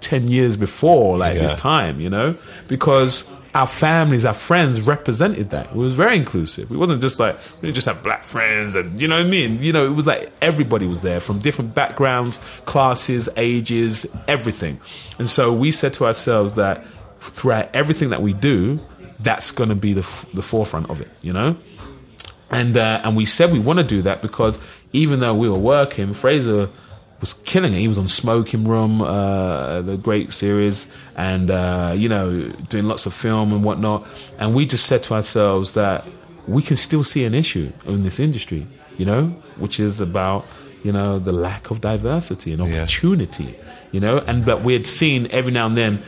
10 years before like this time you know because our families our friends represented that. It was very inclusive. It wasn't just like we just have black friends and you know what i mean? You know it was like everybody was there from different backgrounds classes ages everything. And so we said to ourselves that throughout everything that we do that's going to be the, f- the forefront of it you know? And uh, and we said we want to do that because even though we were working, Fraser was killing it. He was on Smoking Room, uh, the great series, and uh, you know doing lots of film and whatnot. And we just said to ourselves that we can still see an issue in this industry, you know, which is about you know the lack of diversity and Yeah. opportunity, you know, and but we had seen every now and then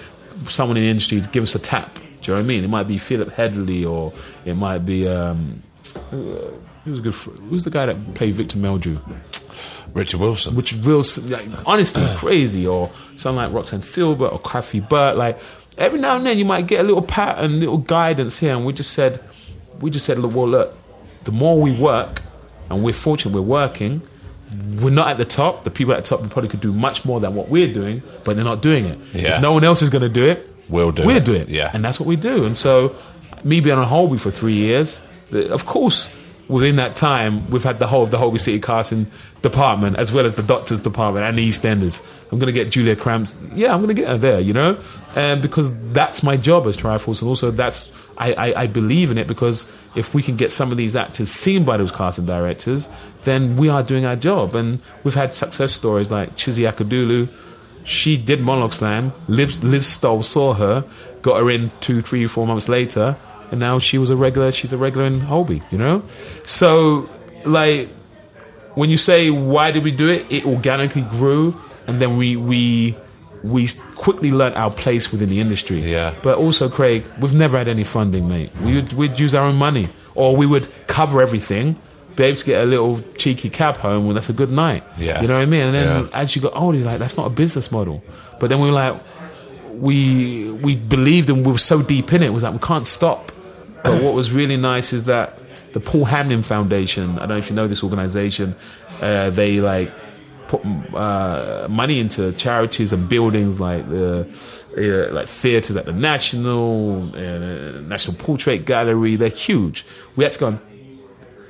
someone in the industry give us a tap. Do you know what I mean? It might be Philip Hedley or it might be. Um, who was good? For, who's the guy that played Victor Meldrew? Richard Wilson. Which is real, like, honestly, crazy. Or someone like Roxanne Silbert or Kathy Burke. Like every now and then, you might get a little pat and little guidance here. And we just said, we just said, look, well, look, the more we work, and we're fortunate we're working. We're not at the top. The people at the top probably could do much more than what we're doing, but they're not doing it. Yeah. If no one else is going to do it, We'll do it. we'll it. do it. Yeah. And that's what we do. And so, me being on Holby for three years, of course, within that time, we've had the whole of the Holby City casting department, as well as the doctors department and the EastEnders. I'm going to get Julia Crampsie. Yeah, I'm going to get her there, you know? And because that's my job as Triforce. And also, that's, I, I, I believe in it because if we can get some of these actors seen by those casting directors, then we are doing our job. And we've had success stories like Chizzy Akudolu, she did Monologue Slam. Liz, Liz Stoll saw her, got her in two, three, four months later, and now she was a regular. She's a regular in Holby, you know. So, like, when you say why did we do it, it organically grew, and then we we we quickly learnt our place within the industry. Yeah. But also, Craig, we've never had any funding, mate. We would we'd use our own money, or we would cover everything. Be able to get a little cheeky cab home, well, that's a good night. Yeah. You know what I mean? And then Yeah. as you got older, you're like, that's not a business model. But then we were like, we we believed and we were so deep in it, it was like we can't stop. But what was really nice is that the Paul Hamlyn Foundation, I don't know if you know this organization, uh, they like put uh, money into charities and buildings like the uh, like theaters at the National, uh, National Portrait Gallery. They're huge. We had to go and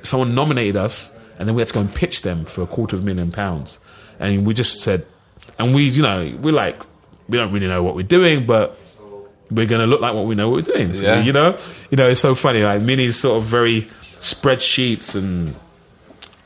someone nominated us, and then we had to go and pitch them for a quarter of a million pounds. And we just said, and we, you know, we're like, we don't really know what we're doing, but we're going to look like what we know what we're doing. So, Yeah. You know, you know, it's so funny. Like Minnie's sort of very spreadsheets and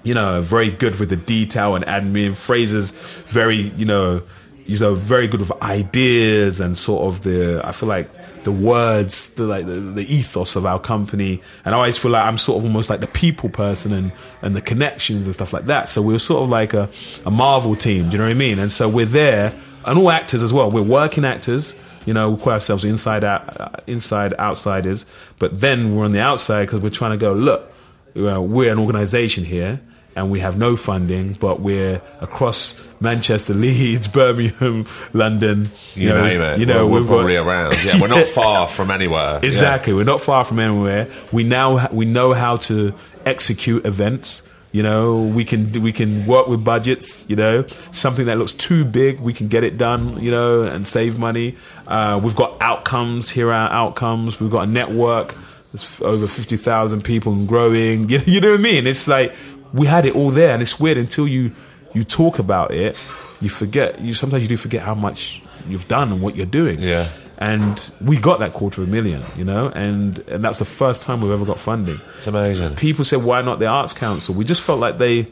you know, very good with the detail and admin. Fraser's very, you know, he's a very good with ideas and sort of the. I feel like the words, the like the, the ethos of our company, and I always feel like I'm sort of almost like the people person and and the connections and stuff like that. So we're sort of like a a Marvel team. Do you know what I mean? And so we're there, and all actors as well. We're working actors. You know, we call ourselves inside out, uh, inside outsiders. But then we're on the outside because we're trying to go look. We're an organization here and we have no funding, but we're across Manchester, Leeds, Birmingham, London. You, know, name it. You know, we're, we're probably got, around. Yeah, we're not far from anywhere. Exactly, yeah. we're not far from anywhere. We now we know how to execute events. You know, we can we can work with budgets. You know, something that looks too big, we can get it done. You know, and save money. Uh, we've got outcomes. Here are outcomes. We've got a network. There's over fifty thousand people and growing. You, you know what I mean? It's like we had it all there, and it's weird until you you talk about it, you forget. You sometimes you do forget how much you've done and what you're doing. Yeah. And we got that quarter of a million, you know, and and that's the first time we've ever got funding. It's amazing. People said, "Why not the Arts Council?" We just felt like they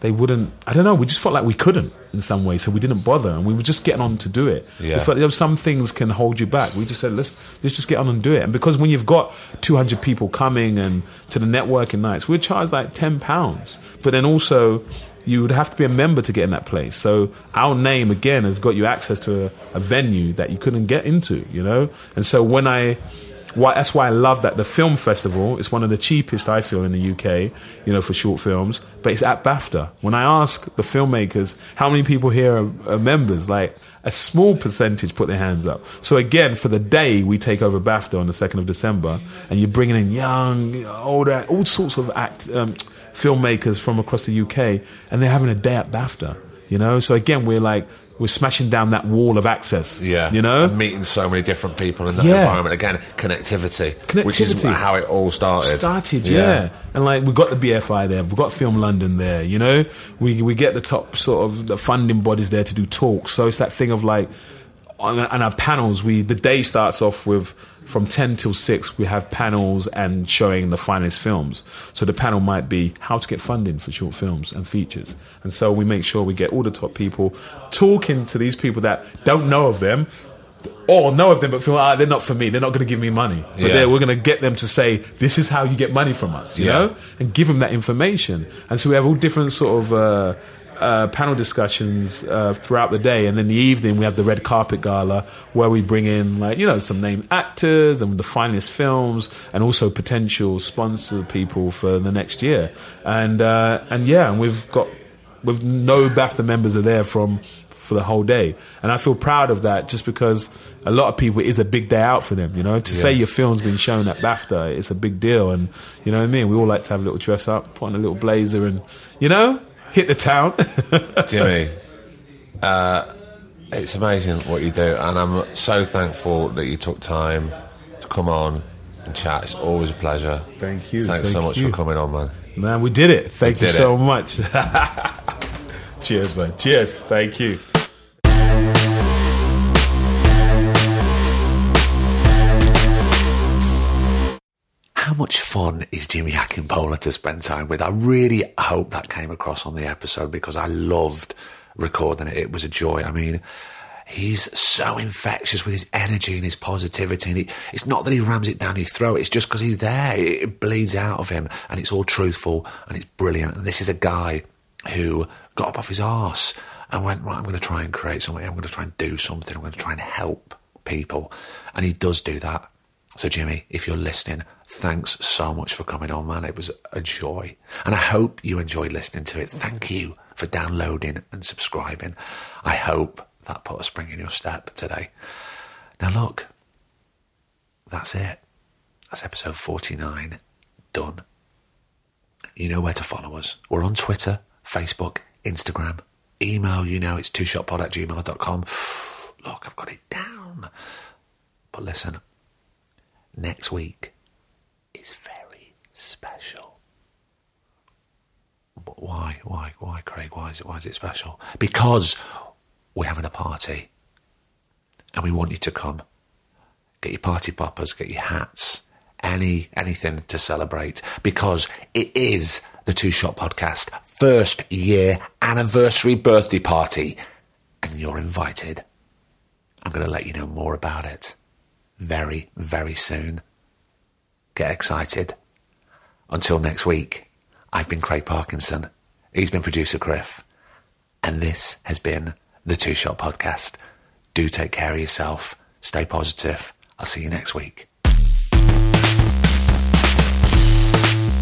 they wouldn't. I don't know. We just felt like we couldn't in some way, so we didn't bother, and we were just getting on to do it. Yeah. We felt there some things can hold you back. We just said let's let's just get on and do it. And because when you've got 200 people coming and to the networking nights, we're charged like 10 pounds, but then also you would have to be a member to get in that place. So our name again has got you access to a, a venue that you couldn't get into, you know. And so when I why, that's why I love that the film festival is one of the cheapest I feel in the UK, you know, for short films. But it's at BAFTA. When I ask the filmmakers how many people here are, are members, like a small percentage put their hands up. So again, for the day we take over BAFTA on the second of December, and you're bringing in young, older, all sorts of act um, filmmakers from across the UK, and they're having a day at BAFTA. You know, so again, we're like we're smashing down that wall of access. Yeah, you know, and meeting so many different people in that yeah. environment. Again, connectivity, connectivity, which is how it all started. Started, yeah. yeah. And like we got the BFI there, we got Film London there. You know, we we get the top sort of the funding bodies there to do talks. So it's that thing of like, on, on our panels, we the day starts off with from 10 till 6 we have panels and showing the finest films. So the panel might be how to get funding for short films and features. And so we make sure we get all the top people talking to these people that don't know of them or know of them but feel ah, they're not for me. They're not going to give me money. But yeah. we're going to get them to say this is how you get money from us you yeah. know? And give them that information. And so we have all different sort of uh, uh, panel discussions uh, throughout the day, and then the evening we have the red carpet gala where we bring in like you know some named actors and the finest films, and also potential sponsor people for the next year. And uh, and yeah, and we've got with no BAFTA members are there from for the whole day, and I feel proud of that just because a lot of people it is a big day out for them. You know, to yeah. say your film's been shown at BAFTA, it's a big deal, and you know what I mean. We all like to have a little dress up, put on a little blazer, and you know hit the town. Jimmy, uh, it's amazing what you do, and I'm so thankful that you took time to come on and chat. It's always a pleasure. Thank you. Thanks Thank so much you. for coming on, man. Man, we did it. Thank we you so it. much. Cheers, man. Cheers. Thank you. How much fun is Jimmy Akingbola to spend time with? I really hope that came across on the episode because I loved recording it. It was a joy. I mean, he's so infectious with his energy and his positivity. And he, it's not that he rams it down your throat, it's just because he's there. It, it bleeds out of him and it's all truthful and it's brilliant. And this is a guy who got up off his arse and went, right, I'm going to try and create something. I'm going to try and do something. I'm going to try and help people. And he does do that. So, Jimmy, if you're listening, thanks so much for coming on, man. It was a joy. And I hope you enjoyed listening to it. Thank you for downloading and subscribing. I hope that put a spring in your step today. Now, look, that's it. That's episode 49 done. You know where to follow us. We're on Twitter, Facebook, Instagram, email, you know, it's twoshotpod at gmail.com. Look, I've got it down. But listen, next week is very special. Why? Why? Why, Craig? Why is it? Why is it special? Because we're having a party, and we want you to come. Get your party poppers, get your hats, any anything to celebrate because it is the Two Shot Podcast first year anniversary birthday party, and you're invited. I'm going to let you know more about it very, very soon. Get excited. Until next week, I've been Craig Parkinson. He's been producer Griff. And this has been the Two Shot Podcast. Do take care of yourself. Stay positive. I'll see you next week.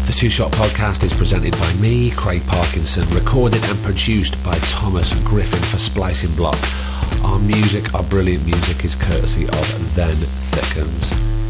The Two Shot Podcast is presented by me, Craig Parkinson, recorded and produced by Thomas Griffin for Splicing Block. Our music, our brilliant music, is courtesy of Then Thickens.